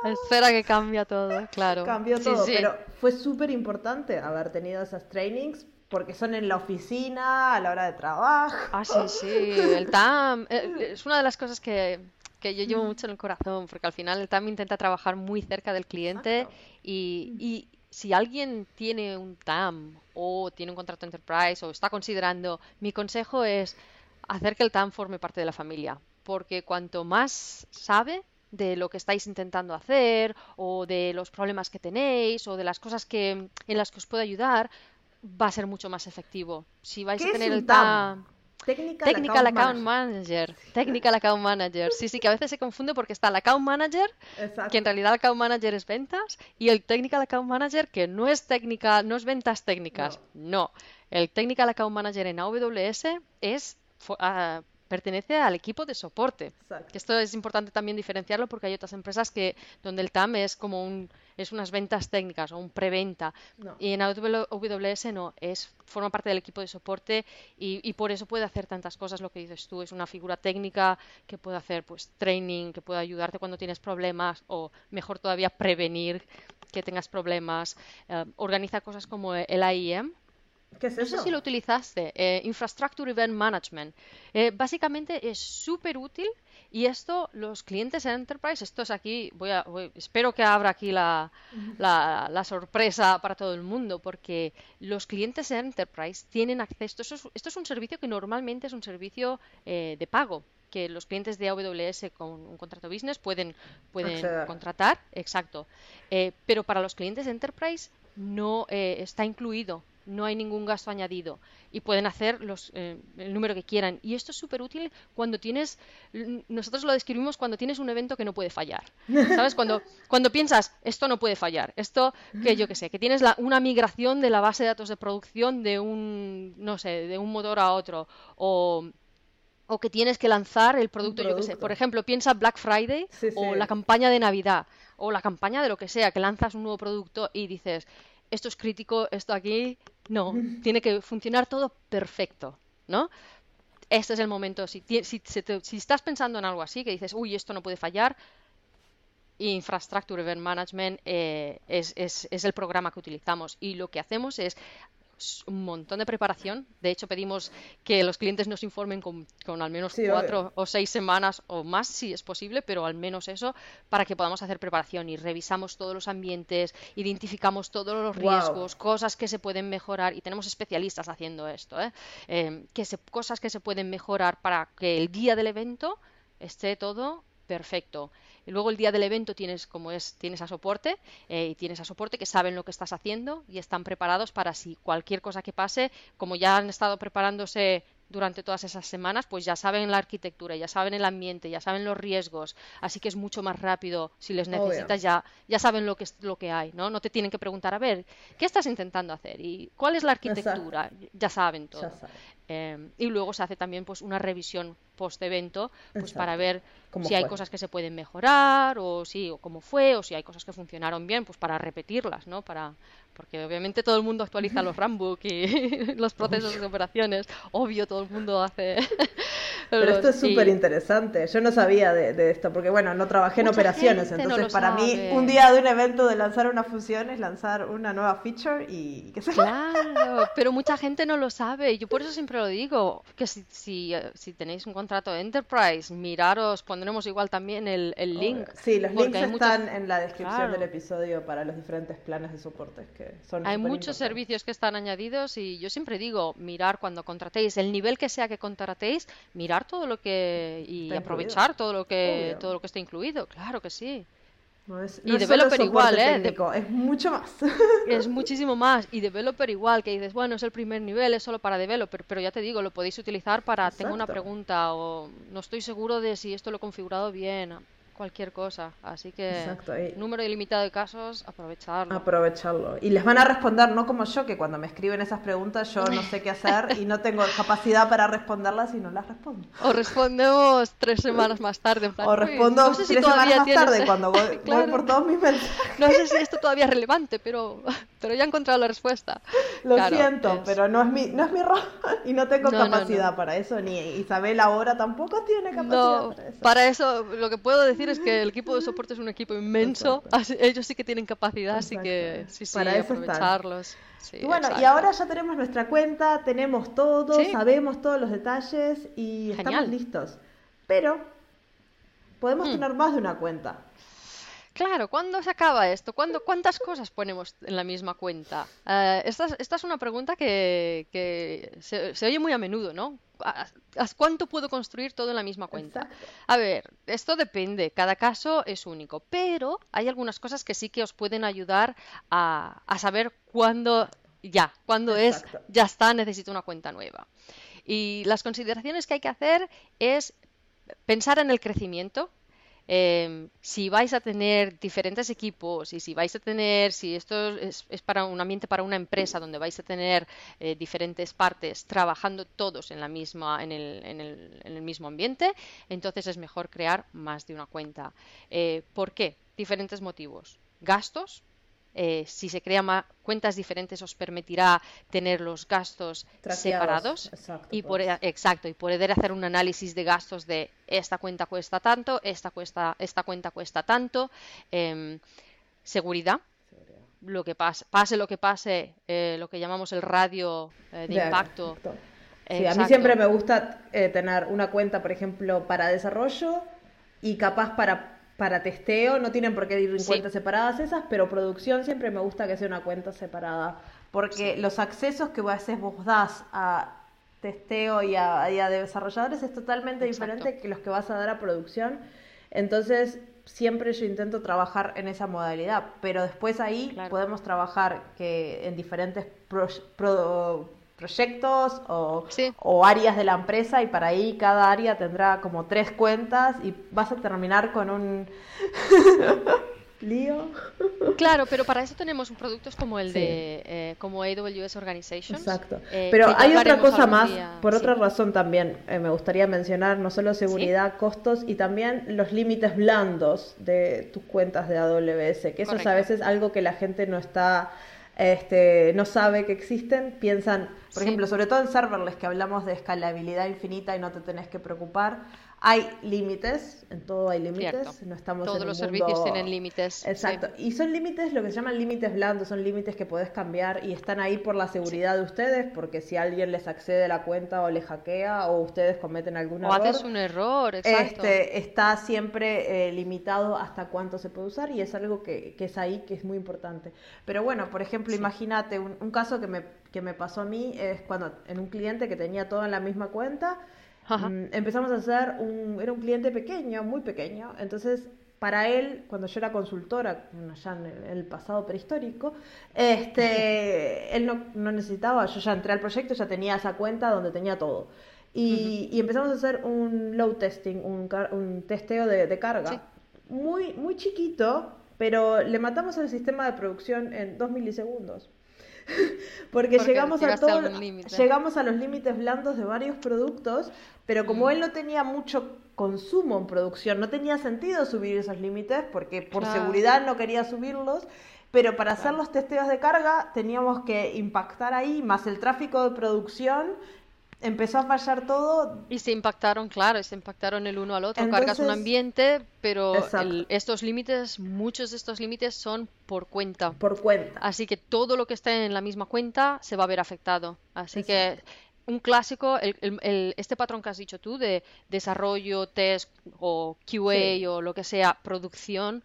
Espera que cambia todo, claro. Cambió todo, pero fue súper importante haber tenido esas trainings porque son en la oficina, a la hora de trabajo. Ah, sí, sí. El TAM eh, es una de las cosas que que yo llevo mucho en el corazón, porque al final el TAM intenta trabajar muy cerca del cliente y, si alguien tiene un TAM o tiene un contrato enterprise o está considerando, mi consejo es hacer que el TAM forme parte de la familia, porque cuanto más sabe de lo que estáis intentando hacer o de los problemas que tenéis o de las cosas que en las que os puede ayudar, va a ser mucho más efectivo. Si vais a tener el TAM Technical, Account, Manager. Technical Account Manager. Sí, sí, que a veces se confunde porque está el Account Manager, que en realidad el Account Manager es ventas, y el Technical Account Manager, que no es técnica, no es ventas técnicas. No. El Technical Account Manager en AWS es ah, pertenece al equipo de soporte. esto es importante también diferenciarlo porque hay otras empresas que donde el TAM es como un es unas ventas técnicas o un preventa. Y en AWS no es forma parte del equipo de soporte y, por eso puede hacer tantas cosas lo que dices tú es una figura técnica que puede hacer pues training que puede ayudarte cuando tienes problemas o mejor todavía prevenir que tengas problemas. Eh, organiza cosas como el AIM ¿Qué es no sé si lo utilizaste, eh, Infrastructure Event Management. Eh, básicamente es súper útil y esto los clientes en Enterprise, esto es aquí, voy a, espero que abra aquí la, la, sorpresa para todo el mundo, porque los clientes en Enterprise tienen acceso, esto es, esto es un servicio que normalmente es un servicio eh, de pago, que los clientes de AWS con un contrato business pueden, pueden contratar, exacto. pero para los clientes de Enterprise no está incluido no hay ningún gasto añadido y pueden hacer los, eh, el número que quieran. Y esto es súper útil cuando tienes, nosotros lo describimos cuando tienes un evento que no puede fallar. ¿Sabes? Cuando, cuando piensas, esto no puede fallar, esto que yo que sé, que tienes la, una migración de la base de datos de producción de un, no sé, de un motor a otro o o que tienes que lanzar el producto, yo que sé. Por ejemplo, piensa Black Friday o la campaña de Navidad o la campaña de lo que sea, que lanzas un nuevo producto y dices, esto es crítico, esto aquí, no, tiene que funcionar todo perfecto, ¿no? Este es el momento, si, si, si, estás pensando en algo así, que dices, uy, esto no puede fallar, Infrastructure Event Management eh, es, el programa que utilizamos. Y lo que hacemos es un montón de preparación. De hecho, pedimos que los clientes nos informen con, al menos cuatro o seis semanas o más, si es posible, pero al menos eso, para que podamos hacer preparación y revisamos todos los ambientes, identificamos todos los riesgos, cosas que se pueden mejorar y tenemos especialistas haciendo esto, ¿eh? Em, que se, cosas que se pueden mejorar para que el día del evento esté todo perfecto. Y luego el día del evento tienes como es tienes a soporte eh, y tienes a soporte que saben lo que estás haciendo y están preparados para si cualquier cosa que pase, como ya han estado preparándose durante todas esas semanas, pues ya saben la arquitectura, ya saben el ambiente, ya saben los riesgos, así que es mucho más rápido si les necesitas, ya, ya saben lo que, es, lo que hay, ¿no? No te tienen que preguntar, a ver, ¿qué estás intentando hacer? ¿Y cuál es la arquitectura? Ya saben todo. Em, y luego se hace también pues una revisión post-evento pues para ver si hay cosas que se pueden mejorar o si o cómo fue o si hay cosas que funcionaron bien pues para repetirlas no para porque obviamente todo el mundo actualiza los Rambook y los procesos de operaciones. Obvio todo el mundo hace. Pero esto es súper interesante yo no sabía de, esto porque bueno no trabajé en operaciones entonces para mí un día de un evento de lanzar una fusión es lanzar una nueva feature y que se claro pero mucha gente no lo sabe yo por eso siempre lo digo que si, si, si tenéis un contrato de Enterprise, miraros, pondremos igual también el, el link. Sí, los links están en la descripción del episodio para los diferentes planes de soporte que son Hay muchos servicios que están añadidos y yo siempre digo, mirar cuando contratéis, el nivel que sea que contratéis, mirar todo lo que y aprovechar todo lo que todo lo que esté incluido, claro que sí. No es, y developer igual, ¿eh? es mucho más. Es muchísimo más. Y developer igual, que dices, bueno, es el primer nivel, es solo para developer, pero ya te digo, lo podéis utilizar para, tengo una pregunta o no estoy seguro de si esto lo he configurado bien cualquier cosa. Así que número ilimitado de casos, aprovecharlo. Aprovecharlo. Y les van a responder, no como yo, que cuando me escriben esas preguntas yo no sé qué hacer y no tengo capacidad para responderlas y no las respondo. O respondemos tres semanas más tarde. o respondo tres semanas más tarde cuando voy, por todos mis mensajes. No sé si esto todavía es relevante, pero, pero ya he encontrado la respuesta. Lo siento, pero no es mi, no es mi rol y no tengo capacidad para eso, ni Isabel ahora tampoco tiene capacidad para eso. Para eso lo que puedo decir es que el equipo de soporte es un equipo inmenso, ellos sí que tienen capacidad, así que sí, sí, Para aprovecharlos. y bueno, y ahora ya tenemos nuestra cuenta, tenemos todo, sabemos todos los detalles y estamos listos. Pero podemos hmm. tener más de una cuenta. Claro, ¿cuándo se acaba esto? ¿Cuándo, ¿Cuántas cosas ponemos en la misma cuenta? Eh, esta, es una pregunta que, se, oye muy a menudo, ¿no? ¿Cuánto puedo construir todo en la misma cuenta? A ver, esto depende, cada caso es único, pero hay algunas cosas que sí que os pueden ayudar a, saber cuándo ya, cuándo es, ya está, necesito una cuenta nueva. Y las consideraciones que hay que hacer es pensar en el crecimiento, Em, si vais a tener diferentes equipos y si vais a tener, si esto es, para un ambiente para una empresa donde vais a tener eh, diferentes partes trabajando todos en la misma, en el, en el, en el mismo ambiente, entonces es mejor crear más de una cuenta. Eh, ¿Por qué? Diferentes motivos. Gastos, eh, si se crean cuentas diferentes os permitirá tener los gastos separados y por, pues. exacto y poder hacer un análisis de gastos de esta cuenta cuesta tanto esta cuesta esta cuenta cuesta tanto em, seguridad. Lo que pase, pase lo que pase eh, lo que llamamos el radio eh, de, impacto. a mí siempre me gusta tener una cuenta por ejemplo para desarrollo y capaz para para testeo, no tienen por qué ir en cuentas separadas esas, pero producción siempre me gusta que sea una cuenta separada, porque los accesos que a veces vos das a testeo y a, de desarrolladores es totalmente diferente que los que vas a dar a producción. Entonces, siempre yo intento trabajar en esa modalidad, pero después ahí podemos trabajar que en diferentes proyectos o, áreas de la empresa y para ahí cada área tendrá como tres cuentas y vas a terminar con un lío. Claro, pero para eso tenemos productos como el de eh, como AWS Organization. Exacto. Eh, pero hay otra cosa más, por otra razón también eh, me gustaría mencionar no solo seguridad, costos y también los límites blandos de tus cuentas de AWS, que eso es a veces algo que la gente no está este, no sabe que existen, piensan, por ejemplo, sobre todo en serverless, que hablamos de escalabilidad infinita y no te tenés que preocupar. Hay límites, en todo hay límites, no estamos Todos los servicios tienen límites. Exacto, y son límites, lo que se llaman límites blandos, son límites que podés cambiar y están ahí por la seguridad de ustedes, porque si alguien les accede a la cuenta o le hackea o ustedes cometen algún error. O haces un error, exacto. Este, está siempre eh, limitado hasta cuánto se puede usar y es algo que, que, es ahí que es muy importante. Pero bueno, por ejemplo, imagínate un, un caso que me, que me pasó a mí es cuando en un cliente que tenía todo en la misma cuenta Mm, empezamos a hacer un, era un cliente pequeño, muy pequeño, entonces para él, cuando yo era consultora, ya en el, pasado prehistórico, este, él no, no, necesitaba, yo ya entré al proyecto, ya tenía esa cuenta donde tenía todo. y, empezamos a hacer un load testing, un, testeo de, carga. Muy, muy chiquito, pero le matamos al sistema de producción en dos milisegundos. Porque, llegamos a todo, llegamos a los límites blandos de varios productos, pero como mm. él no tenía mucho consumo en producción, no tenía sentido subir esos límites porque por seguridad no quería subirlos, pero para hacer los testeos de carga teníamos que impactar ahí, más el tráfico de producción empezó a fallar todo. Y se impactaron, claro, se impactaron el uno al otro. Cargas un ambiente, pero estos límites, muchos de estos límites son por cuenta. Por cuenta. Así que todo lo que esté en la misma cuenta se va a ver afectado. Así que un clásico, el, este patrón que has dicho tú de desarrollo, test o QA o lo que sea, producción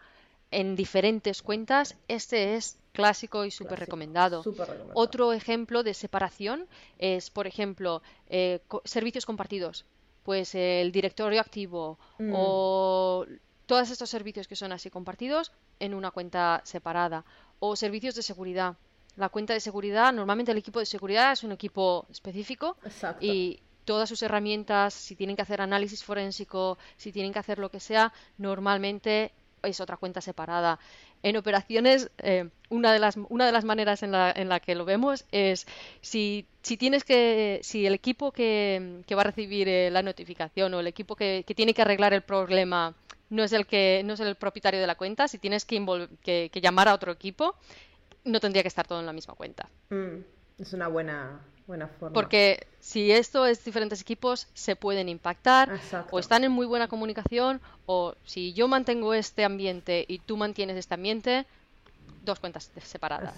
en diferentes cuentas, este es clásico y súper recomendado. Otro ejemplo de separación es, por ejemplo, eh, servicios compartidos. Pues el directorio activo mm. o todos estos servicios que son así compartidos en una cuenta separada. O servicios de seguridad. La cuenta de seguridad, normalmente el equipo de seguridad es un equipo específico y todas sus herramientas, si tienen que hacer análisis forénsico, si tienen que hacer lo que sea, normalmente es otra cuenta separada. En operaciones, eh, una, de las, una de las maneras en la, en la que lo vemos es si, si tienes que, si el equipo que, que va a recibir eh, la notificación o el equipo que, que, tiene que arreglar el problema no es el que no es el propietario de la cuenta, si tienes que, que, llamar a otro equipo, no tendría que estar todo en la misma cuenta. Mm, es una buena, porque si esto es diferentes equipos, se pueden impactar o están en muy buena comunicación o si yo mantengo este ambiente y tú mantienes este ambiente, dos cuentas separadas.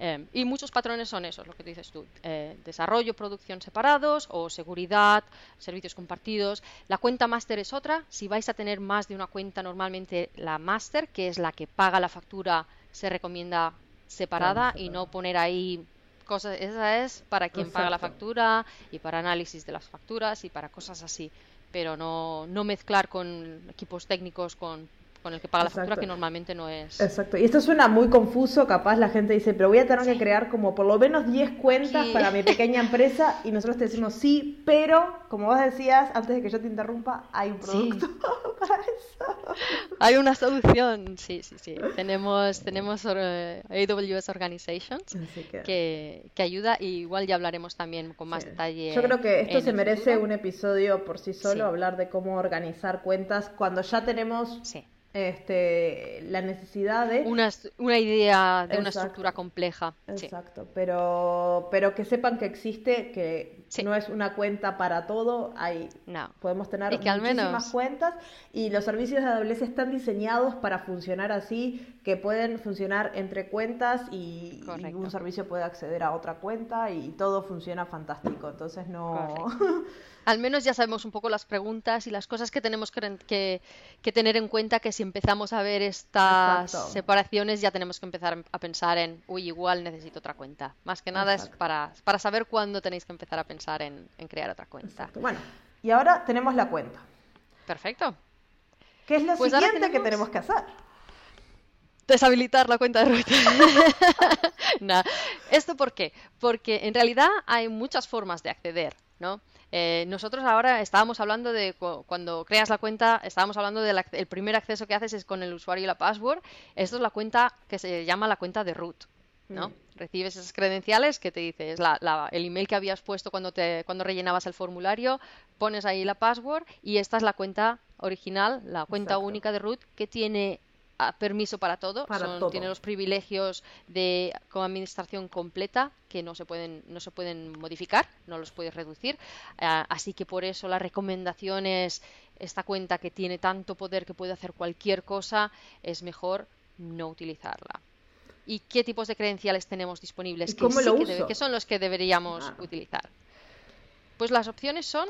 Eh, y muchos patrones son esos, lo que dices tú, eh, desarrollo, producción separados o seguridad, servicios compartidos. La cuenta máster es otra, si vais a tener más de una cuenta, normalmente la máster, que es la que paga la factura, se recomienda separada y no poner ahí cosas, esa es para quien paga la factura y para análisis de las facturas y para cosas así, pero no, no mezclar con equipos técnicos con con el que paga la factura, que normalmente no es. Exacto. Y esto suena muy confuso, capaz la gente dice, pero voy a tener que crear como por lo menos 10 cuentas para mi pequeña empresa y nosotros te decimos sí, pero como vos decías, antes de que yo te interrumpa, hay un producto para eso. Hay una solución, sí, sí, sí. Tenemos, tenemos eh, AWS Organizations que... Que, ayuda y igual ya hablaremos también con más detalle. Yo creo que esto se merece un episodio por sí solo, hablar de cómo organizar cuentas cuando ya tenemos... Sí este, la necesidad de... Una, una idea de una estructura compleja. Exacto, pero, pero que sepan que existe, que no es una cuenta para todo, hay, no. podemos tener muchísimas cuentas y los servicios de AWS están diseñados para funcionar así, que pueden funcionar entre cuentas y, un servicio puede acceder a otra cuenta y todo funciona fantástico, entonces no... al menos ya sabemos un poco las preguntas y las cosas que tenemos que, tener en cuenta que si empezamos a ver estas separaciones ya tenemos que empezar a pensar en, uy, igual necesito otra cuenta. Más que nada es para, para, saber cuándo tenéis que empezar a pensar en, crear otra cuenta. Bueno, y ahora tenemos la cuenta. Perfecto. ¿Qué es lo pues siguiente que tenemos que hacer? deshabilitar la cuenta de root. ¿Esto por qué? Porque en realidad hay muchas formas de acceder, ¿no? Eh, nosotros ahora estábamos hablando de cuando creas la cuenta, estábamos hablando del primer acceso que haces es con el usuario y la password. Esto es la cuenta que se llama la cuenta de root. ¿no? Mm. Recibes esas credenciales que te dice, es el email que habías puesto cuando, te, cuando rellenabas el formulario, pones ahí la password y esta es la cuenta original, la cuenta única de root que tiene permiso para todo, tiene los privilegios de como administración completa que no se pueden no se pueden modificar, no los puedes reducir, ah, así que por eso la recomendación es esta cuenta que tiene tanto poder que puede hacer cualquier cosa, es mejor no utilizarla. ¿Y qué tipos de credenciales tenemos disponibles? que, que, son los que deberíamos utilizar? Pues las opciones son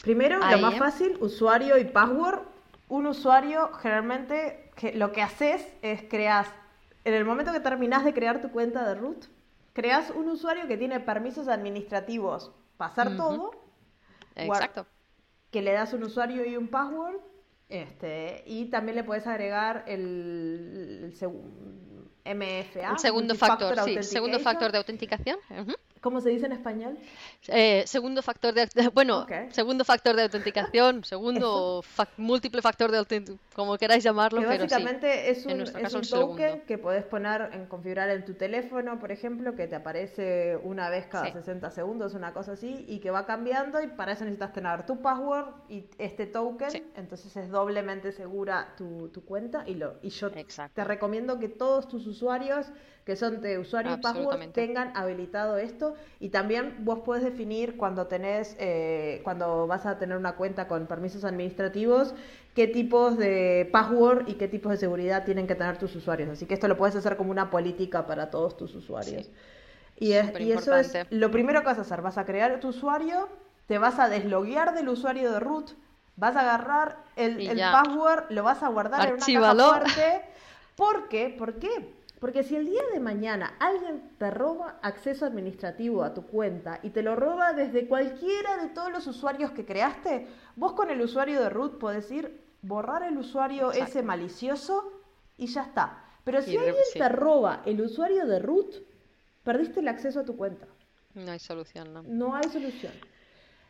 Primero, lo más fácil, usuario y password. Un usuario generalmente que lo que haces es creas, en el momento que terminas de crear tu cuenta de root, creas un usuario que tiene permisos administrativos pasar todo. Exacto. Que le das un usuario y un password. Este, y también le puedes agregar el, MFA. El segundo factor, sí, segundo factor de autenticación. ¿Cómo se dice en español? Eh, segundo factor de bueno, segundo factor de autenticación, segundo múltiple factor de autenticación, como queráis llamarlo, que básicamente es un, es un token que puedes poner en configurar en tu teléfono, por ejemplo, que te aparece una vez cada 60 segundos, una cosa así, y que va cambiando y para eso necesitas tener tu password y este token, entonces es doblemente segura tu, tu cuenta y lo y yo te recomiendo que todos tus usuarios que son de usuario y password tengan habilitado esto. Y también vos puedes definir cuando tenés eh, cuando vas a tener una cuenta con permisos administrativos qué tipos de password y qué tipos de seguridad tienen que tener tus usuarios. Así que esto lo puedes hacer como una política para todos tus usuarios. Y, y eso es lo primero que vas a hacer. Vas a crear tu usuario te vas a desloguear del usuario de root vas a agarrar el, el password lo vas a guardar en una caja fuerte. ¿Por qué? ¿Por qué? Porque si el día de mañana alguien te roba acceso administrativo a tu cuenta y te lo roba desde cualquiera de todos los usuarios que creaste, vos con el usuario de root podés ir, borrar el usuario ese malicioso y ya está. Pero si alguien te roba el usuario de root, perdiste el acceso a tu cuenta. No hay solución, ¿no? No hay solución.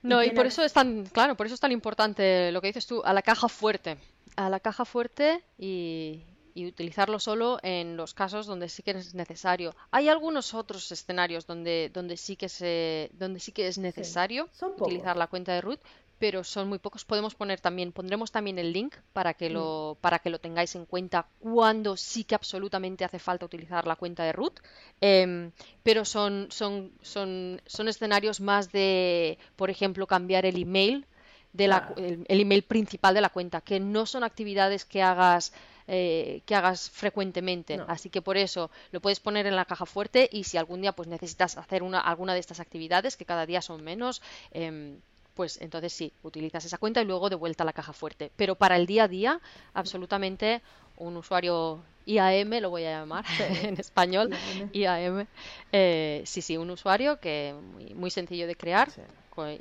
No, y, por eso es tan, claro, por eso es tan importante lo que dices tú, a la caja fuerte. A la caja fuerte y, y utilizarlo solo en los casos donde sí que es necesario. Hay algunos otros escenarios donde, donde, sí, que se, donde sí que es necesario utilizar la cuenta de root, pero son muy pocos. Podemos poner también, pondremos también el link para que lo, mm. para que lo tengáis en cuenta cuando sí que absolutamente hace falta utilizar la cuenta de root. Em, pero son, son, son, son escenarios más de, por ejemplo, cambiar el email de la, el, email principal de la cuenta, que no son actividades que hagas eh, que hagas frecuentemente. Así que por eso lo puedes poner en la caja fuerte y si algún día pues necesitas hacer una, alguna de estas actividades, que cada día son menos, em, pues entonces sí, utilizas esa cuenta y luego de vuelta a la caja fuerte. Pero para el día a día, absolutamente un usuario IAM, lo voy a llamar en español, IAM, eh, sí, sí, un usuario que muy, muy sencillo de crear.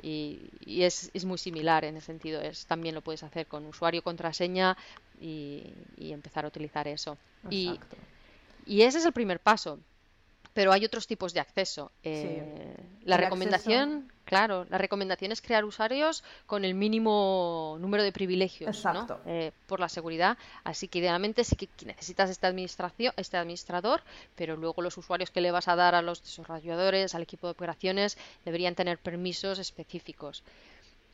Y, y es, es, muy similar en ese sentido. Es, también lo puedes hacer con usuario, contraseña, y, empezar a utilizar eso. Y, y, ese es el primer paso. Pero hay otros tipos de acceso. Eh, la recomendación, claro, la recomendación es crear usuarios con el mínimo número de privilegios eh, por la seguridad. Así que idealmente sí que necesitas este, administración, este administrador, pero luego los usuarios que le vas a dar a los desarrolladores, al equipo de operaciones, deberían tener permisos específicos.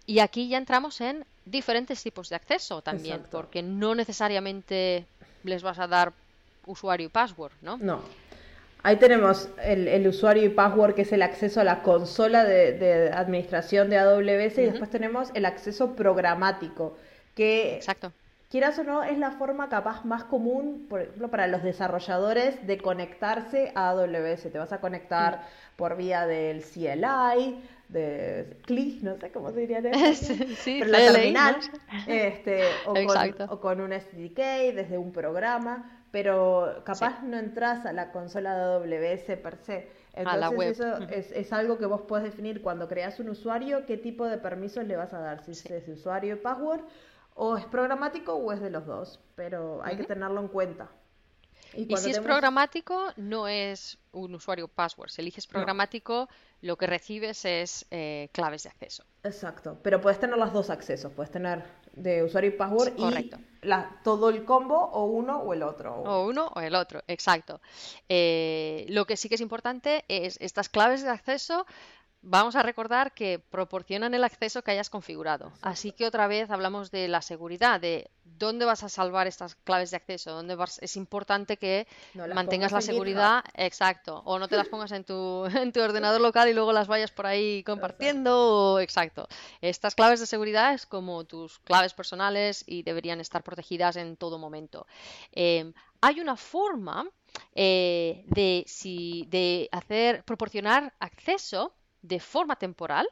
Y aquí ya entramos en diferentes tipos de acceso también, porque no necesariamente les vas a dar usuario y password, ¿no? No. Ahí tenemos el, usuario y password, que es el acceso a la consola de, administración de AWS, y después tenemos el acceso programático, que Exacto. quieras o no, es la forma capaz más común, por ejemplo, para los desarrolladores de conectarse a AWS. Te vas a conectar mm. por vía del CLI, de CLI, no sé cómo se diría en sí, pero la terminal, este, o, con, o, con, un SDK desde un programa, pero capaz no entras a la consola de AWS per se. Entonces eso es, es, algo que vos podés definir cuando creas un usuario, qué tipo de permisos le vas a dar, si es usuario y password, o es programático o es de los dos, pero hay que tenerlo en cuenta. Y, si es programático, no es un usuario password. Si eliges programático, lo que recibes es eh, claves de acceso. Exacto, pero puedes tener los dos accesos. Puedes tener de usuario y password y todo el combo o uno o el otro. O uno o el otro, exacto. Eh, lo que sí que es importante es estas claves de acceso vamos a recordar que proporcionan el acceso que hayas configurado. Así que otra vez hablamos de la seguridad, de dónde vas a salvar estas claves de acceso, dónde es importante que mantengas la seguridad, exacto, o no te las pongas en tu, en tu ordenador local y luego las vayas por ahí compartiendo, exacto. Estas claves de seguridad es como tus claves personales y deberían estar protegidas en todo momento. Em, hay una forma eh, de, si, de hacer proporcionar acceso de forma temporal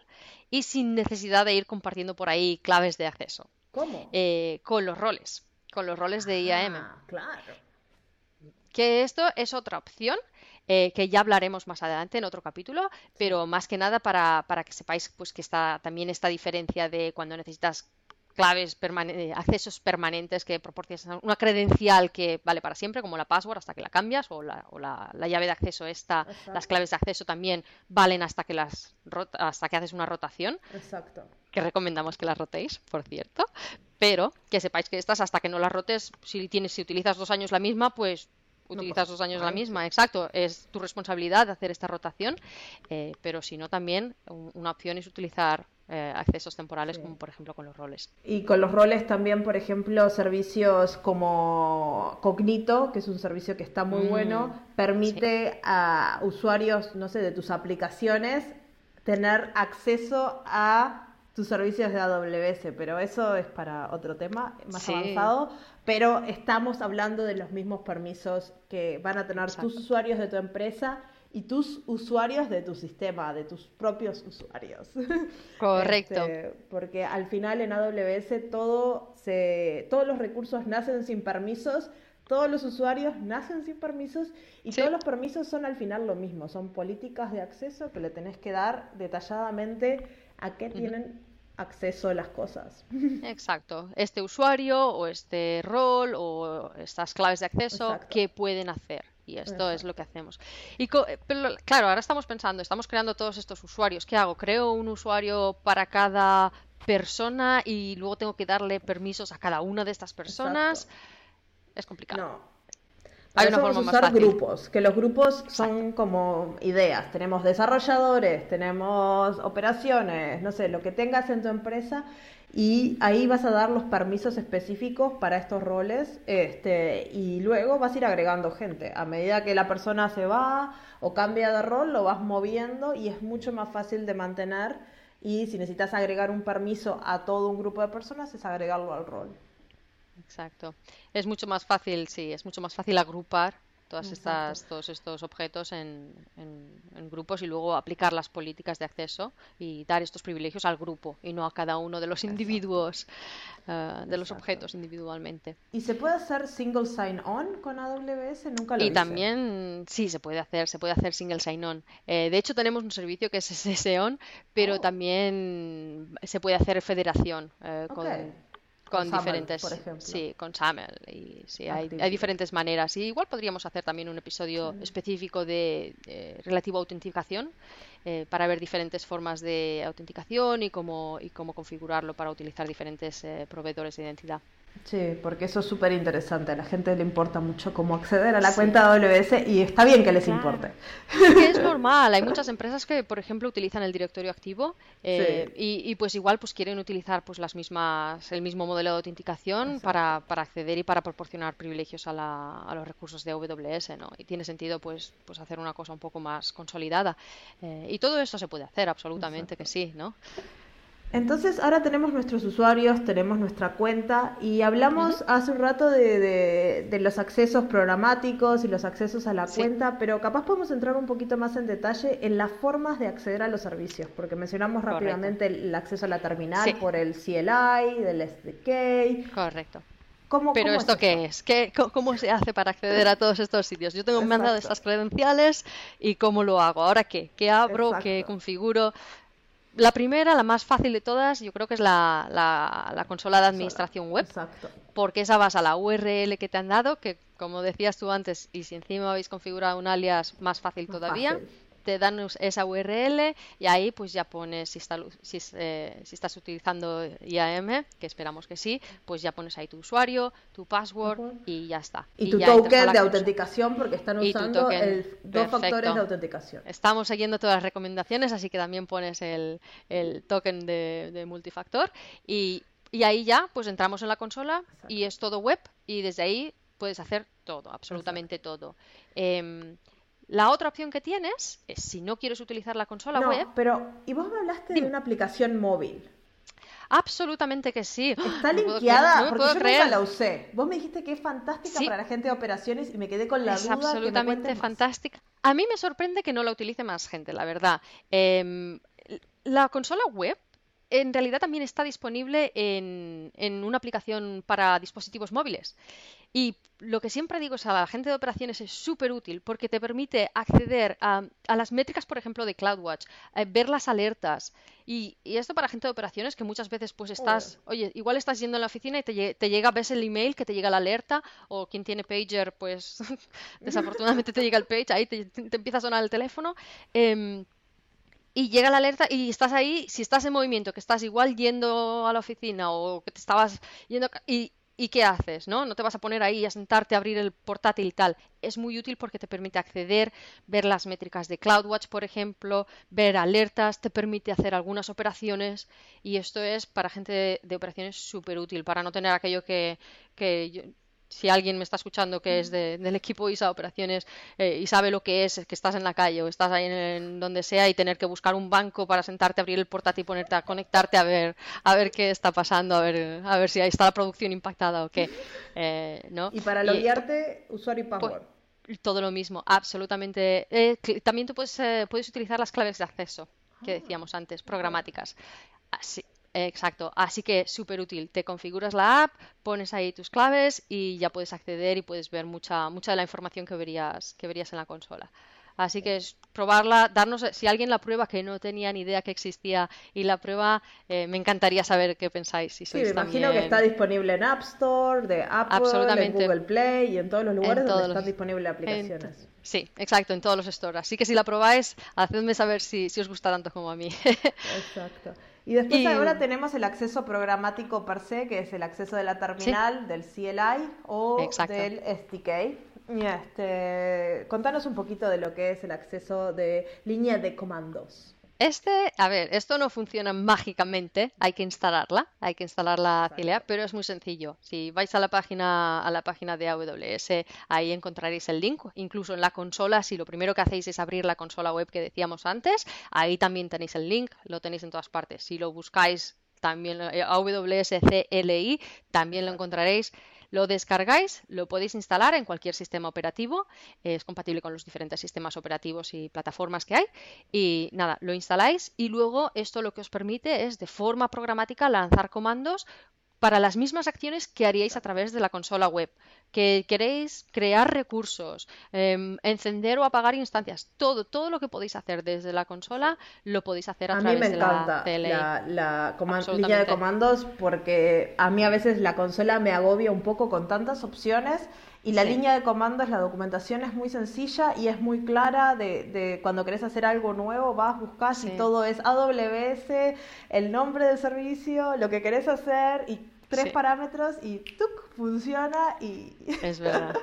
y sin necesidad de ir compartiendo por ahí claves de acceso. ¿Cómo? Eh, con los roles, con los roles de IAM. Ah, claro. Que esto es otra opción eh, que ya hablaremos más adelante en otro capítulo, pero más que nada para, para que sepáis pues, que está también esta diferencia de cuando necesitas claves, eh, accesos permanentes que proporcionan una credencial que vale para siempre, como la password hasta que la cambias, o la, llave de acceso esta, las claves de acceso también valen hasta que las hasta que haces una rotación. Exacto. Que recomendamos que las rotéis, por cierto. Pero que sepáis que estas, hasta que no las rotes, si tienes, si utilizas dos años la misma, pues utilizas dos años la misma, exacto, es tu responsabilidad hacer esta rotación, eh, pero si no también una opción es utilizar eh, accesos temporales como por ejemplo con los roles. Y con los roles también, por ejemplo, servicios como Cognito, que es un servicio que está muy mm, bueno, permite a usuarios, no sé, de tus aplicaciones tener acceso a tus servicios de AWS, pero eso es para otro tema más avanzado. Pero estamos hablando de los mismos permisos que van a tener tus usuarios de tu empresa y tus usuarios de tu sistema, de tus propios usuarios. Correcto. Este, porque al final en AWS todo se, todos los recursos nacen sin permisos, todos los usuarios nacen sin permisos y todos los permisos son al final lo mismo, son políticas de acceso que le tenés que dar detalladamente a qué tienen acceso a las cosas. Exacto. Este usuario o este rol o estas claves de acceso, ¿qué pueden hacer? Y esto es lo que hacemos. Y pero, claro, ahora estamos pensando, estamos creando todos estos usuarios. ¿Qué hago? ¿Creo un usuario para cada persona y luego tengo que darle permisos a cada una de estas personas? Es complicado. No, hay una forma más usar grupos, que los grupos son como ideas. Tenemos desarrolladores, tenemos operaciones, no sé, lo que tengas en tu empresa y ahí vas a dar los permisos específicos para estos roles este, y luego vas a ir agregando gente. A medida que la persona se va o cambia de rol, lo vas moviendo y es mucho más fácil de mantener y si necesitas agregar un permiso a todo un grupo de personas es agregarlo al rol. Exacto. Es mucho más fácil, sí, es mucho más fácil agrupar todas estas, todos estos objetos en, en, grupos y luego aplicar las políticas de acceso y dar estos privilegios al grupo y no a cada uno de los individuos eh, de los objetos individualmente. ¿Y se puede hacer single sign-on con AWS? Nunca lo Y también, sí, se puede hacer, se puede hacer single sign-on. Eh, de hecho, tenemos un servicio que es SSON, pero oh. también se puede hacer federación eh, con con, diferentes, por ejemplo. sí, con SAML y sí, hay, hay, diferentes maneras. Y igual podríamos hacer también un episodio específico de, relativo a autenticación eh, para ver diferentes formas de autenticación y cómo y cómo configurarlo para utilizar diferentes eh, proveedores de identidad. Sí, porque eso es súper interesante. A la gente le importa mucho cómo acceder a la cuenta AWS y está bien que les importe. es normal. Hay muchas empresas que, por ejemplo, utilizan el directorio activo eh, y, pues igual pues quieren utilizar pues las mismas el mismo modelo de autenticación para, para, acceder y para proporcionar privilegios a, la, a, los recursos de AWS, ¿no? Y tiene sentido pues pues hacer una cosa un poco más consolidada. Eh, y todo esto se puede hacer, absolutamente que sí, ¿no? Entonces ahora tenemos nuestros usuarios, tenemos nuestra cuenta y hablamos hace un rato de, los accesos programáticos y los accesos a la cuenta, pero capaz podemos entrar un poquito más en detalle en las formas de acceder a los servicios, porque mencionamos rápidamente el, acceso a la terminal por el CLI, del SDK. Correcto. Pero esto qué es? ¿Qué, ¿Cómo se hace para acceder a todos estos sitios? Yo tengo mandado estas credenciales y cómo lo hago. ¿Ahora qué? ¿Qué abro? ¿Qué configuro? La primera, la más fácil de todas, yo creo que es la, la, consola de administración web. Exacto. Porque esa vas a la URL que te han dado, que como decías tú antes, y si encima habéis configurado un alias, más fácil todavía te dan esa URL y ahí pues ya pones si, está, si, eh, si, estás utilizando IAM, que esperamos que sí, pues ya pones ahí tu usuario, tu password y ya está. Y, tu token de autenticación porque están usando el, dos factores de autenticación. Estamos siguiendo todas las recomendaciones, así que también pones el, el token de, multifactor y, y, ahí ya pues entramos en la consola y es todo web y desde ahí puedes hacer todo, absolutamente todo. Eh, la otra opción que tienes es si no quieres utilizar la consola no, web. Pero, ¿y vos me hablaste de una aplicación móvil? Absolutamente que sí. Está linkeada porque yo nunca la usé. Vos me dijiste que es fantástica para la gente de operaciones y me quedé con la es duda. Es absolutamente fantástica. A mí me sorprende que no la utilice más gente, la verdad. Em, la consola web en realidad también está disponible en, en una aplicación para dispositivos móviles. Y lo que siempre digo es a la gente de operaciones es súper útil porque te permite acceder a, las métricas, por ejemplo, de CloudWatch, eh, ver las alertas. Y, esto para gente de operaciones que muchas veces pues estás, oye, igual estás yendo en la oficina y te, llega, ves el email que te llega la alerta, o quien tiene pager, pues desafortunadamente te llega el page, ahí te, empieza a sonar el teléfono. Em, y llega la alerta y estás ahí, si estás en movimiento, que estás igual yendo a la oficina o que te estabas yendo y, ¿Y qué haces? ¿no? no te vas a poner ahí a sentarte a abrir el portátil y tal. Es muy útil porque te permite acceder, ver las métricas de CloudWatch, por ejemplo, ver alertas, te permite hacer algunas operaciones y esto es para gente de, operaciones súper útil, para no tener aquello que, que si alguien me está escuchando que es del equipo ISA Operaciones eh, y sabe lo que es, que estás en la calle o estás ahí en, donde sea y tener que buscar un banco para sentarte, abrir el portátil y ponerte a conectarte a ver, a ver qué está pasando, a ver, a ver si ahí está la producción impactada o qué. Eh, ¿no? Y para loguearte, usuario y pues, password. todo lo mismo, absolutamente. Eh, también tú puedes, puedes utilizar las claves de acceso que decíamos antes, programáticas. Así, Exacto, así que súper útil. Te configuras la app, pones ahí tus claves y ya puedes acceder y puedes ver mucha, mucha de la información que verías, que verías en la consola. Así que es probarla, darnos, si alguien la prueba que no tenía ni idea que existía y la prueba, eh, me encantaría saber qué pensáis. Si sí, me imagino que está disponible en App Store, de Apple, en Google Play y en todos los lugares donde están disponibles aplicaciones. Sí, exacto, en todos los stores. Así que si la probáis, hacedme saber si, si os gusta tanto como a mí. exacto. Y después ahora tenemos el acceso programático per se, que es el acceso de la terminal, del CLI o del SDK. Este, contanos un poquito de lo que es el acceso de línea de comandos. Este, a ver, esto no funciona mágicamente, hay que instalarla, hay que instalar la CLA, pero es muy sencillo. Si vais a la página a la página de AWS, ahí encontraréis el link, incluso en la consola, si lo primero que hacéis es abrir la consola web que decíamos antes, ahí también tenéis el link, lo tenéis en todas partes. Si lo buscáis también eh, AWS CLI, también lo encontraréis lo descargáis, lo podéis instalar en cualquier sistema operativo, es compatible con los diferentes sistemas operativos y plataformas que hay. Y nada, lo instaláis y luego esto lo que os permite es de forma programática lanzar comandos para las mismas acciones que haríais a través de la consola web. Que queréis crear recursos, em, encender o apagar instancias, todo, todo lo que podéis hacer desde la consola lo podéis hacer a, través de la tele. La, la línea de comandos porque a mí a veces la consola me agobia un poco con tantas opciones y la línea de comandos, la documentación es muy sencilla y es muy clara de, de cuando querés hacer algo nuevo, vas, buscas y todo es AWS, el nombre del servicio, lo que querés hacer y tres parámetros y ¡tuc! funciona y es verdad.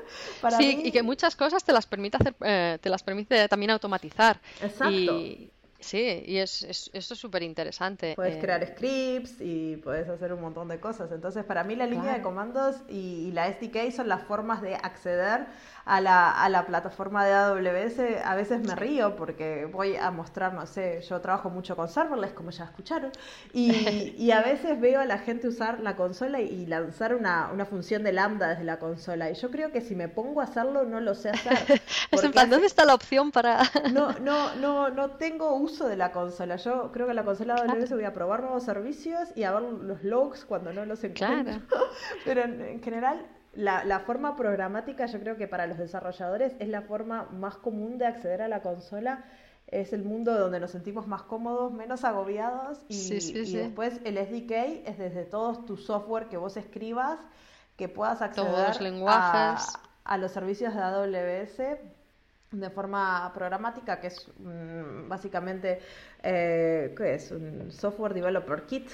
Sí y que muchas cosas te las permite hacer eh, te las permite también automatizar. Exacto. Y, Sí, y es, esto es súper interesante. Puedes eh, crear scripts y puedes hacer un montón de cosas. Entonces, para mí la línea de comandos y, la SDK son las formas de acceder a la, a la plataforma de AWS. A veces me río porque voy a mostrar, no sé, yo trabajo mucho con serverless, como ya escucharon, y, y a veces veo a la gente usar la consola y, lanzar una, una, función de lambda desde la consola. Y yo creo que si me pongo a hacerlo, no lo sé hacer. es en plan, ¿dónde está la opción para...? no, no, no, no tengo uso de la consola. Yo creo que la consola de AWS voy a probar nuevos servicios y a ver los logs cuando no los encuentro. Pero en, general, la, la, forma programática yo creo que para los desarrolladores es la forma más común de acceder a la consola. Es el mundo donde nos sentimos más cómodos, menos agobiados y, después el SDK es desde todos tu software que vos escribas que puedas acceder a, a los servicios de AWS de forma programática, que es mm, básicamente, eh, ¿qué es? Un software developer kit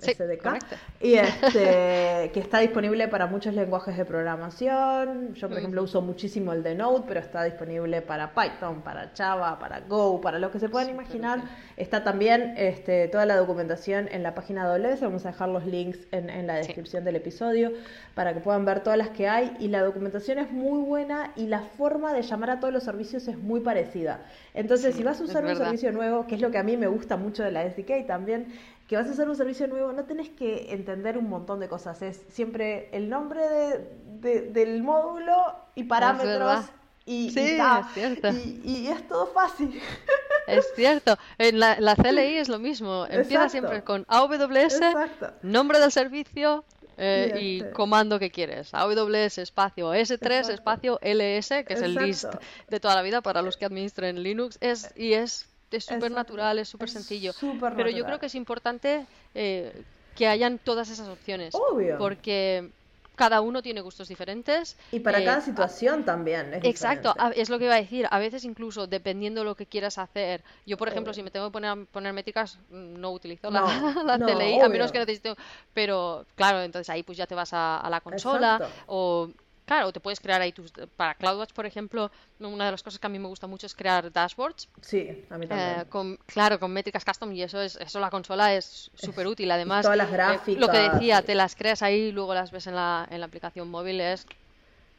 SDK. Y este, que está disponible para muchos lenguajes de programación. Yo, por ejemplo, uso muchísimo el de Node, pero está disponible para Python, para Java, para Go, para lo que se puedan imaginar. Está también este, toda la documentación en la página de AWS. Vamos a dejar los links en, en la descripción del episodio para que puedan ver todas las que hay. Y la documentación es muy buena y la forma de llamar a todos los servicios es muy parecida. Entonces, si vas a usar un servicio nuevo, que es lo que a mí me gusta mucho de la SDK también, que vas a hacer un servicio nuevo, no tenés que entender un montón de cosas. Es siempre el nombre del módulo y parámetros. y, sí, y, y, es todo fácil. Es cierto. En la, la CLI es lo mismo. Empieza Exacto. siempre con AWS, Exacto. nombre del servicio eh, Y y este. comando que quieres. AWS espacio S3 Exacto. espacio LS, que es el list de toda la vida para los que administren Linux. Es, y es súper natural, es súper sencillo. Pero yo creo que es importante eh, que hayan todas esas opciones. Obvio. Porque cada uno tiene gustos diferentes. Y para eh, cada situación también. Es Exacto, diferente. es lo que iba a decir. A veces incluso dependiendo lo que quieras hacer. Yo, por ejemplo, si me tengo que poner, poner métricas, mm, no utilizo la, No, la no, a menos que necesite. Pero claro, entonces ahí pues ya te vas a, a la consola Exacto. o claro, te puedes crear ahí tus para CloudWatch, por ejemplo, una de las cosas que a mí me gusta mucho es crear dashboards. Sí, a mí también. eh, con, claro, con métricas custom y eso es eso la consola es súper útil. Además, todas las eh, lo que gráficas. decía, te las creas ahí y luego las ves en la, en la aplicación móvil es,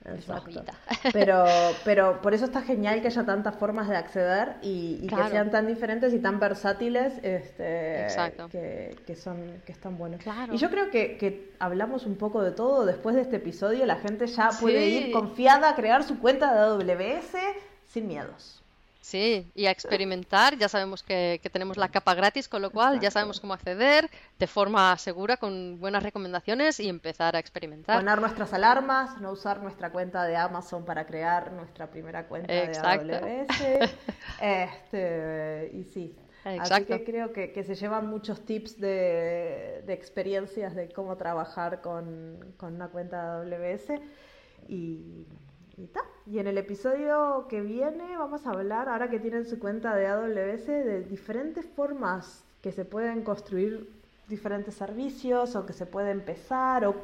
Exacto. Pero, pero por eso está genial que haya tantas formas de acceder y, y que sean tan diferentes y tan versátiles este, que, que son, que están buenos. Claro. Y yo creo que, que hablamos un poco de todo. Después de este episodio, la gente ya puede Sí. ir confiada a crear su cuenta de AWS sin miedos. Sí, y a experimentar. Ya sabemos que, que tenemos la capa gratis, con lo cual ya sabemos cómo acceder de forma segura, con buenas recomendaciones y empezar a experimentar. Poner nuestras alarmas, no usar nuestra cuenta de Amazon para crear nuestra primera cuenta Exacto. de AWS. Este, y sí. Así Exacto. que creo que, que se llevan muchos tips de, de experiencias de cómo trabajar con, con una cuenta de AWS. Y, y en el episodio que viene vamos a hablar, ahora que tienen su cuenta de AWS, de diferentes formas que se pueden construir diferentes servicios o que se puede empezar o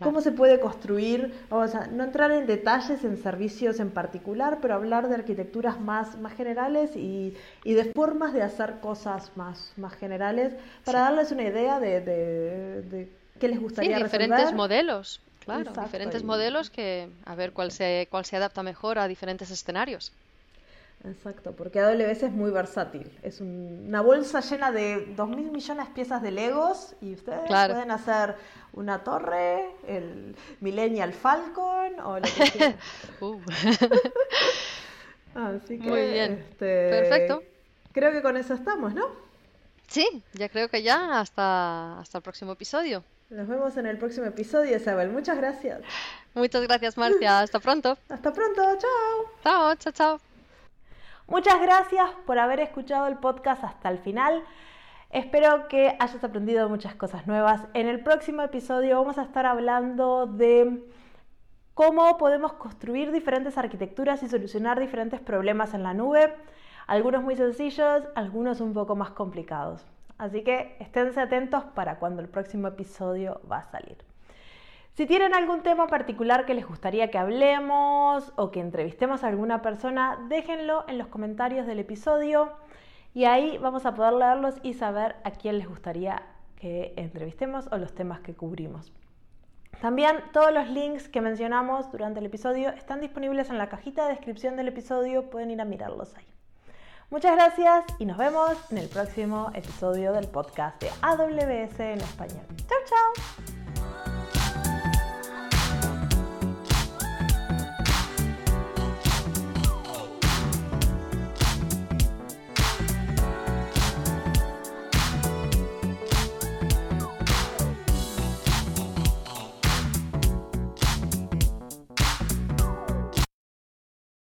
cómo se puede construir, vamos a no entrar en detalles en servicios en particular, pero hablar de arquitecturas más, más generales y, y de formas de hacer cosas más, más generales para darles una idea de, de, de qué les Sí, gustaría diferentes resolver. modelos, claro, Exacto, diferentes modelos que a ver cuál se, cuál se adapta mejor a diferentes escenarios. Exacto, porque AWS es muy versátil. Es un- una bolsa llena de 2.000 millones de piezas de Legos y ustedes Claro. pueden hacer una torre, el Millennial Falcon o lo que quieran. Uh, Así que, Muy bien. este, Perfecto. Creo que con eso estamos, ¿no? Sí, ya creo que ya hasta, hasta el próximo episodio. Nos vemos en el próximo episodio, Isabel. Muchas gracias. Muchas gracias, Marcia. Hasta pronto. Hasta pronto. Chao. Chao, chao, chao. Muchas gracias por haber escuchado el podcast hasta el final. Espero que hayas aprendido muchas cosas nuevas. En el próximo episodio vamos a estar hablando de cómo podemos construir diferentes arquitecturas y solucionar diferentes problemas en la nube. Algunos muy sencillos, algunos un poco más complicados. Así que esténse atentos para cuando el próximo episodio va a salir. Si tienen algún tema particular que les gustaría que hablemos o que entrevistemos a alguna persona, déjenlo en los comentarios del episodio y ahí vamos a poder leerlos y saber a quién les gustaría que entrevistemos o los temas que cubrimos. También todos los links que mencionamos durante el episodio están disponibles en la cajita de descripción del episodio, pueden ir a mirarlos ahí. Muchas gracias y nos vemos en el próximo episodio del podcast de AWS en español. Chao, chao.